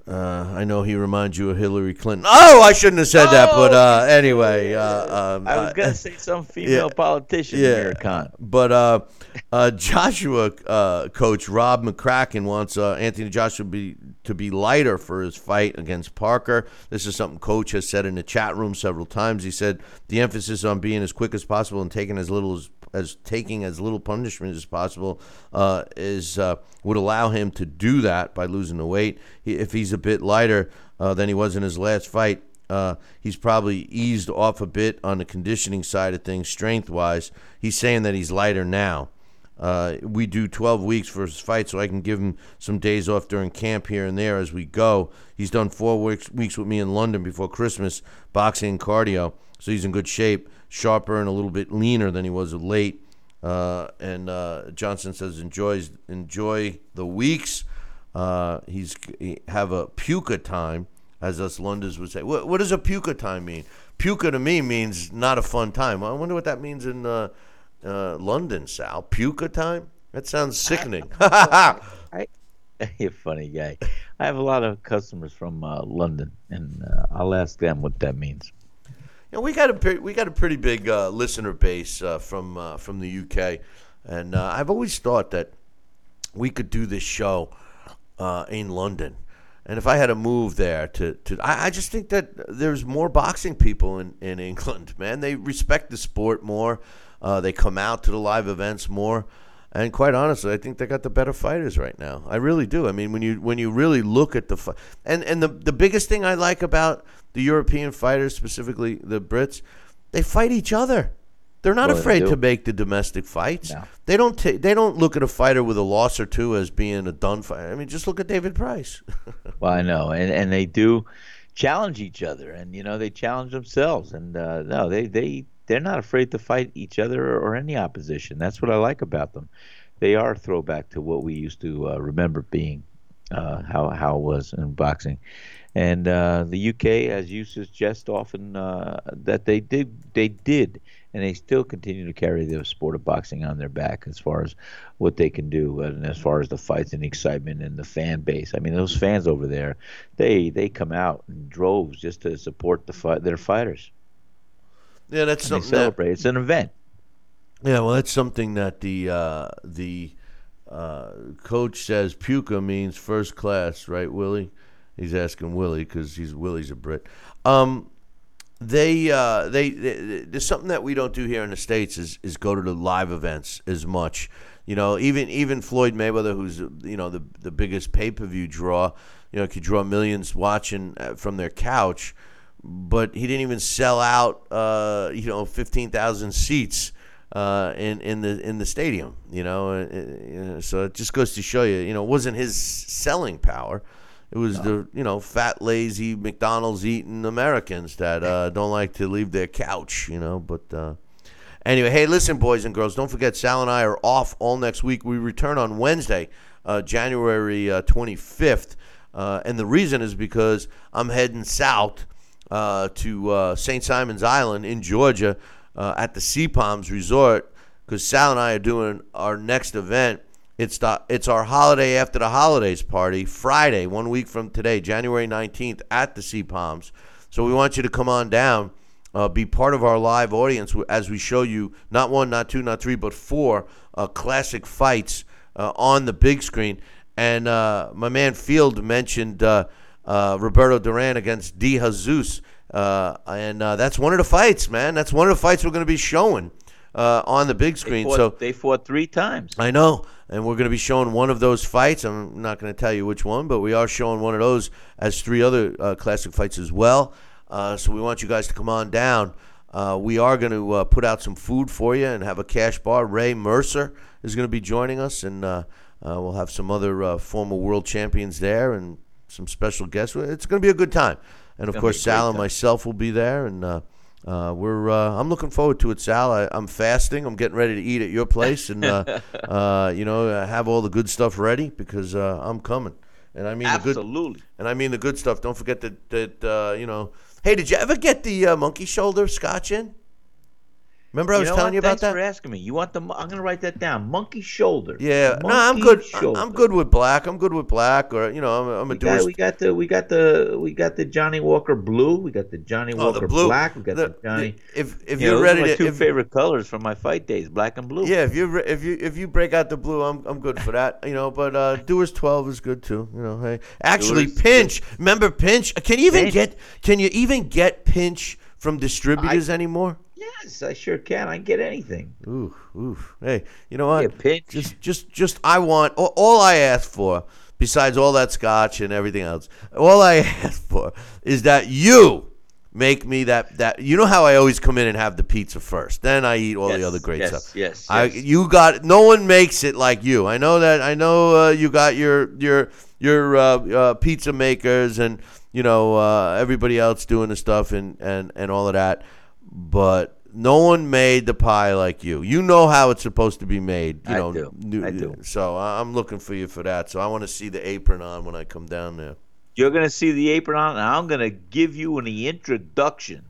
uh, I know he reminds you of Hillary Clinton. Oh, I shouldn't have said that, but uh, anyway, uh, um, I was uh, gonna say some female politician, yeah, Amir Khan. but uh, uh, Joshua uh, coach Rob McCracken wants uh, Anthony Joshua be, to be lighter for his fight against Parker. This is something coach has said in the chat room several times. He said the emphasis on being as quick as possible and taking as little as as taking as little punishment as possible uh, is uh, would allow him to do that by losing the weight. If he's a bit lighter uh, than he was in his last fight, uh, he's probably eased off a bit on the conditioning side of things, strength wise. He's saying that he's lighter now. Uh, we do 12 weeks for his fight, so I can give him some days off during camp here and there as we go. He's done four weeks, weeks with me in London before Christmas, boxing and cardio, so he's in good shape, sharper and a little bit leaner than he was of late. Uh, and uh, Johnson says enjoys enjoy the weeks. Uh, he's he have a pukka time, as us Londoners would say. What, what does a pukka time mean? Pukka to me means not a fun time. I wonder what that means in uh, uh, London, Sal. Pukka time? That sounds sickening. You're a funny guy. I have a lot of customers from uh, London, and uh, I'll ask them what that means. Yeah, we got a we got a pretty big uh, listener base uh, from uh, from the UK, and uh, I've always thought that we could do this show uh, in London, And if I had to move there to, to I, I just think that there's more boxing people in, in England, man. They respect the sport more. Uh, they come out to the live events more. And quite honestly, I think they got the better fighters right now. I really do. I mean, when you when you really look at the fi- and and the the biggest thing I like about the European fighters, specifically the Brits, they fight each other. They're not Well, afraid do. to make the domestic fights. No. They don't ta- they don't look at a fighter with a loss or two as being a done fight. I mean, just look at David Price. Well, I know, and and they do challenge each other, and you know they challenge themselves, and uh, no, they they they're not afraid to fight each other or, any opposition. That's what I like about them. They are a throwback to what we used to uh, remember being, uh, how how it was in boxing, and uh, the UK, as you suggest often, uh, that they did they did. And they still continue to carry the sport of boxing on their back as far as what they can do, and as far as the fights and the excitement and the fan base. I mean, those fans over there, they they come out in droves just to support the fight their fighters. yeah, that's And they something that, celebrate. It's an event. Yeah, well, that's something that the uh, the uh, coach says. Pukka means first class, right, Willie? He's asking Willie because he's Willie's a Brit. Um, they, uh, they, they, there's something that we don't do here in the states is is go to the live events as much. You know, even even Floyd Mayweather, who's you know the the biggest pay per view draw, you know, could draw millions watching uh, from their couch, but he didn't even sell out. Uh, you know, fifteen thousand seats uh, in in the in the stadium. You know, uh, uh, so it just goes to show you, you know, it wasn't his selling power. It was the you know fat, lazy McDonald's eating Americans that uh, don't like to leave their couch. You know, but uh, anyway, hey, listen, boys and girls, don't forget Sal and I are off all next week. We return on Wednesday, uh, January twenty fifth, uh, and the reason is because I'm heading south uh, to uh, St. Simon's Island in Georgia uh, at the Sea Palms Resort because Sal and I are doing our next event. It's the it's our holiday after the holidays party Friday, one week from today, January 19th at the Sea Palms. So we want you to come on down, uh, be part of our live audience as we show you not one, not two, not three, but four uh, classic fights uh, on the big screen. And uh, my man Field mentioned uh, uh, Roberto Duran against De Jesus. And that's one of the fights, man. That's one of the fights we're going to be showing uh, on the big They screen. fought, so they fought three times. I know, and we're going to be showing one of those fights. I'm not going to tell you which one, but we are showing one of those as three other uh, classic fights as well. Uh, so we want you guys to come on down. Uh, we are going to uh, put out some food for you and have a cash bar. Ray Mercer is going to be joining us, and uh, uh, we'll have some other uh, former world champions there and some special guests. It's going to be a good time. And of course, be a great Sal and time. myself will be there, and uh, we're. Uh, I'm looking forward to it, Sal. I, I'm fasting. I'm getting ready to eat at your place, and uh, uh, you know, uh, have all the good stuff ready because uh, I'm coming. And I mean the good, Absolutely. and I mean the good stuff. Don't forget that that uh, you know. Hey, did you ever get the uh, monkey shoulder scotch in? Remember I was know telling what? you about Thanks that? for asking me. You want the? I'm going to write that down. Monkey shoulder. Yeah, no, I'm good. I- shoulder. I'm good with black. I'm good with black, or you know, I'm, I'm a We got, we got the we got the we got the Johnnie Walker blue. We got the Johnny Oh, the Walker blue. black. We got the, The- Johnny. if if you you're know, ready my to, two if, favorite colors from my fight days, black and blue. Yeah, if you if you if you break out the blue, I'm I'm good for that. You know, but uh, Dewar's twelve is good too. You know, hey, actually, Dewar's- Pinch. Remember Pinch? Can you even Pinch. get? Can you even get Pinch from distributors anymore? Yes, I sure can. I can get anything. Ooh, ooh. Hey, you know what? Just just just I want all, all I ask for, besides all that scotch and everything else, all I ask for is that you. Make me that that you know how I always come in and have the pizza first, then I eat all the other great yes, stuff. yes, I yes. you got no one makes it like you. I know that. I know uh, you got your your your uh, uh, pizza makers and you know uh, everybody else doing the stuff and and and all of that, but no one made the pie like you. You know how it's supposed to be made. You I know, do. new- I do. So I'm looking for you for that. So I want to see the apron on when I come down there. You're going to see the apron on, and I'm going to give you an introduction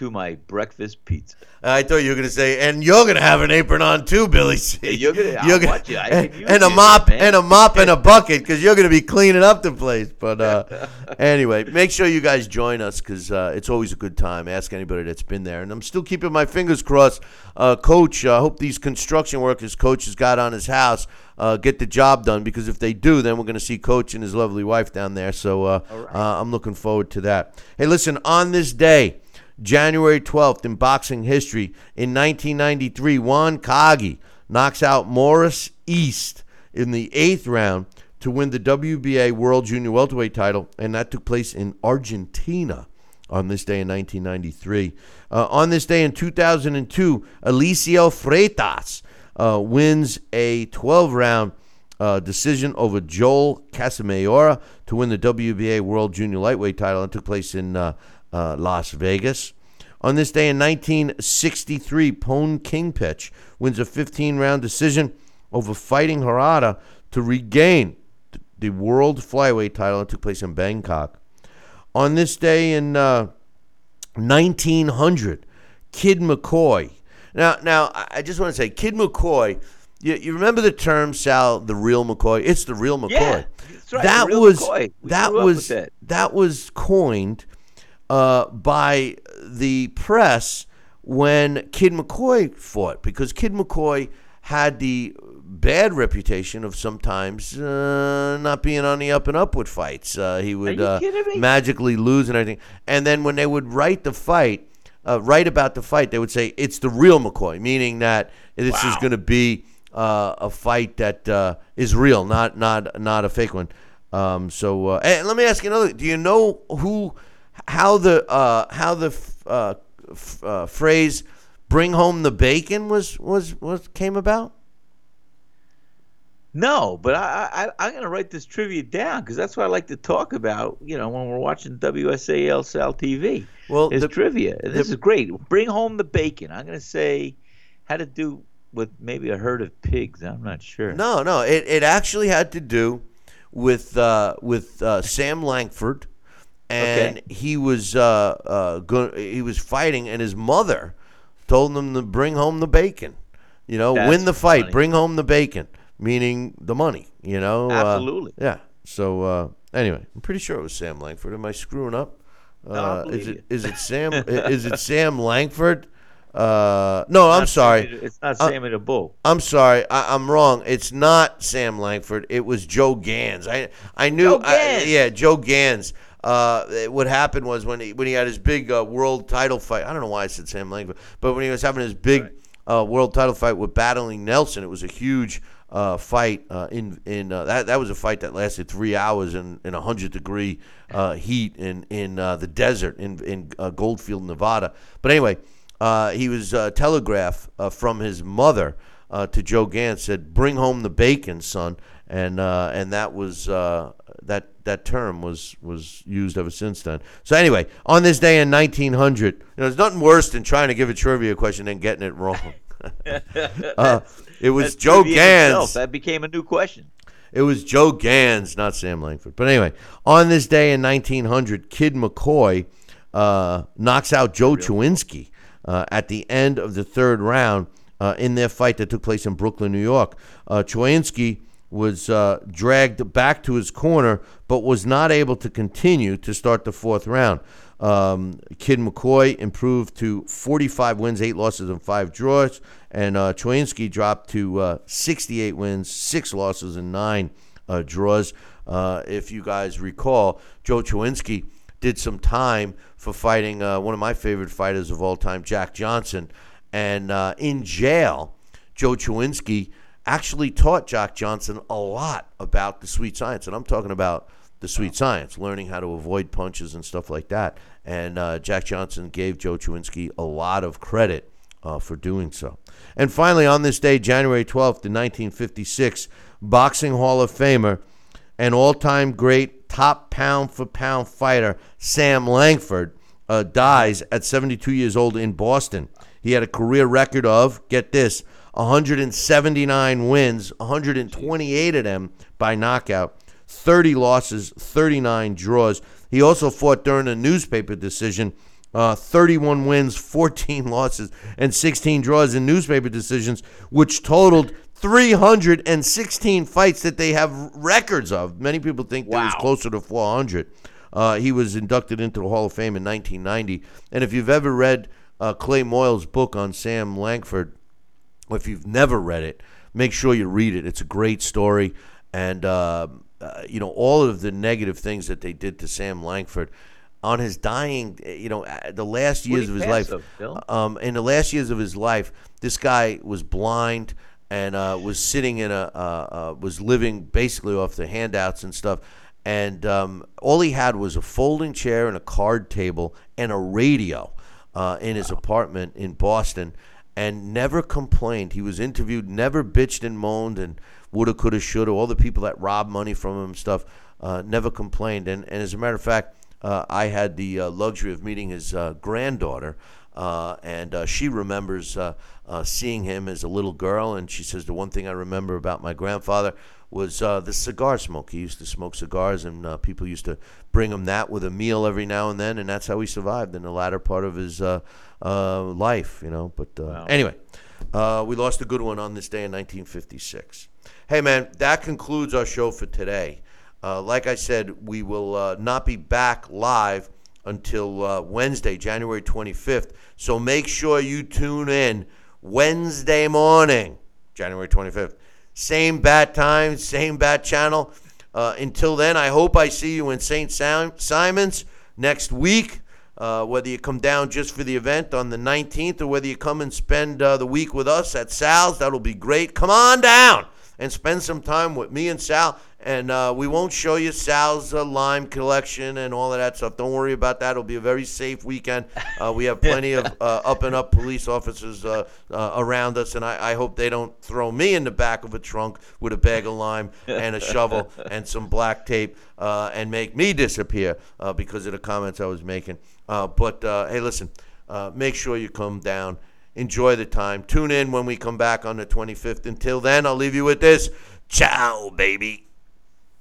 to my breakfast pizza. I thought you were gonna say, and you're gonna have an apron on too, Billy C. You're gonna- it. I and, use and a mop man. and a mop and a bucket because you're gonna be cleaning up the place. But uh, anyway, make sure you guys join us because uh, it's always a good time. Ask anybody that's been there, and I'm still keeping my fingers crossed. Uh, Coach, I hope these construction workers Coach has got on his house uh, get the job done because if they do, then we're going to see Coach and his lovely wife down there. So uh, uh, I'm looking forward to that. Hey, listen, on this day. January 12th in boxing history. In 1993, Juan Coggi knocks out Morris East in the eighth round to win the WBA World Junior Welterweight title, and that took place in Argentina on this day in 1993. Uh, on this day in 2002, Alicio Freitas uh, wins a 12 round uh, decision over Joel Casamayor to win the WBA World Junior Lightweight title. It took place in uh, Las Vegas. On this day in 1963, Pone Kingpetch wins a 15 round decision over Fighting Harada to regain the World Flyweight title. It took place in Bangkok. On this day in uh, 1900, Kid McCoy. Now, now I just want to say, Kid McCoy. You, you remember the term, Sal? The real McCoy. It's the real McCoy. Yeah, that's right, That was McCoy. That was that. that was coined uh, by the press when Kid McCoy fought because Kid McCoy had the bad reputation of sometimes uh, not being on the up and up with fights. Uh, he would uh, magically lose and everything. And then when they would write the fight, uh, write about the fight, they would say it's the real McCoy, meaning that this is going to be uh, a fight that uh, is real, not not not a fake one. Um, so, uh, and let me ask you another: Do you know who, how the uh, how the f- uh, f- uh, phrase "bring home the bacon" was was was came about? No, but I, I I'm gonna write this trivia down because that's what I like to talk about. You know, when we're watching WSAL Sal TV. Well, it's the- trivia. This the- is great. Bring home the bacon. I'm gonna say had to do with maybe a herd of pigs. I'm not sure. No, no. It, it actually had to do with uh, with uh, Sam Langford, and Okay. he was uh, uh, go- he was fighting, and his mother told him to bring home the bacon. You know, That's win the fight, funny. bring home the bacon, meaning the money. You know, Uh, Absolutely. yeah. So uh, anyway, I'm pretty sure it was Sam Langford. Am I screwing up? I Uh, believe is it you. is it Sam? is it Sam Langford? Uh, no, I'm sorry. Sammy- It's not Uh, Sammy the Bull. I'm sorry, I, I'm wrong. It's not Sam Langford. It was Joe Gans. I I knew. Joe I- Gans. yeah, Joe Gans. Uh, what happened was when he when he had his big uh, world title fight. I don't know why I said Sam Langford, but when he was having his big uh, world title fight with battling Nelson, it was a huge uh, fight. Uh, in in uh, that that was a fight that lasted three hours in in a hundred degree uh, heat in in uh, the desert in in uh, Goldfield, Nevada. But anyway, uh, he was uh, telegraphed uh, from his mother uh, to Joe Gans said, "Bring home the bacon, son," and uh, and that was uh, that that term was was used ever since then. So anyway, on this day in 1900, you know, there's nothing worse than trying to give a trivia question and getting it wrong. uh, it was That's Joe in itself. Gans. That became a new question. It was Joe Gans, not Sam Langford. But anyway, on this day in 1900, Kid McCoy uh, knocks out Joe Choynski uh, at the end of the third round uh, in their fight that took place in Brooklyn, New York. Uh, Choynski was uh, dragged back to his corner, but was not able to continue to start the fourth round. Um, Kid McCoy improved to 45 wins, eight losses, and five draws, and uh, dropped to uh, 68 wins, six losses, and nine uh, draws. Uh, if you guys recall, Joe Choynski did some time for fighting uh, one of my favorite fighters of all time, Jack Johnson, and uh, in jail, Joe Choynski actually taught Jack Johnson a lot about the sweet science, and I'm talking about the sweet science, learning how to avoid punches and stuff like that. And uh, Jack Johnson gave Joe Choynski a lot of credit uh, for doing so. And finally, on this day, January 12th, in 1956, Boxing Hall of Famer and all-time great top pound for pound fighter Sam Langford uh, dies at 72 years old in Boston. He had a career record of get this 179 wins, 128 of them by knockout, 30 losses, 39 draws. He also fought during a newspaper decision uh, 31 wins, 14 losses, and 16 draws in newspaper decisions, which totaled 316 fights that they have records of. Many people think that it was closer to 400. Uh, he was inducted into the Hall of Fame in 1990. And if you've ever read uh, Clay Moyle's book on Sam Langford, or if you've never read it, make sure you read it. It's a great story, and uh, uh, you know all of the negative things that they did to Sam Langford on his dying. You know, uh, the last years of his life. of? Um, in the last years of his life, this guy was blind and uh, was sitting in a uh, uh, was living basically off the handouts and stuff. And um, all he had was a folding chair and a card table and a radio uh, in his apartment in Boston, and never complained. He was interviewed, never bitched and moaned, and woulda, coulda, shoulda. All the people that robbed money from him, stuff, uh, never complained. And, and as a matter of fact, uh, I had the uh, luxury of meeting his uh, granddaughter, uh, and uh, she remembers seeing him as a little girl. And she says the one thing I remember about my grandfather was uh, the cigar smoke. He used to smoke cigars, and uh, people used to bring him that with a meal every now and then, and that's how he survived in the latter part of his uh, uh, life. You know, but uh, anyway, uh, we lost a good one on this day in 1956. Hey, man, that concludes our show for today. Uh, like I said, we will uh, not be back live until uh, Wednesday, January 25th. So make sure you tune in Wednesday morning, January 25th. Same bat time, same bat channel. Uh, until then, I hope I see you in St. Sim- Simon's next week. Uh, whether you come down just for the event on the 19th or whether you come and spend uh, the week with us at Sal's, that'll be great. Come on down and spend some time with me and Sal. And uh, we won't show you Sal's uh, lime collection and all of that stuff. Don't worry about that. It'll be a very safe weekend. Uh, we have plenty of uh, up and up police officers uh, uh, around us, and I, I hope they don't throw me in the back of a trunk with a bag of lime and a shovel and some black tape uh, and make me disappear uh, because of the comments I was making. Uh, but uh, hey, listen, uh, make sure you come down. Enjoy the time. Tune in when we come back on the 25th. Until then, I'll leave you with this. Ciao, baby.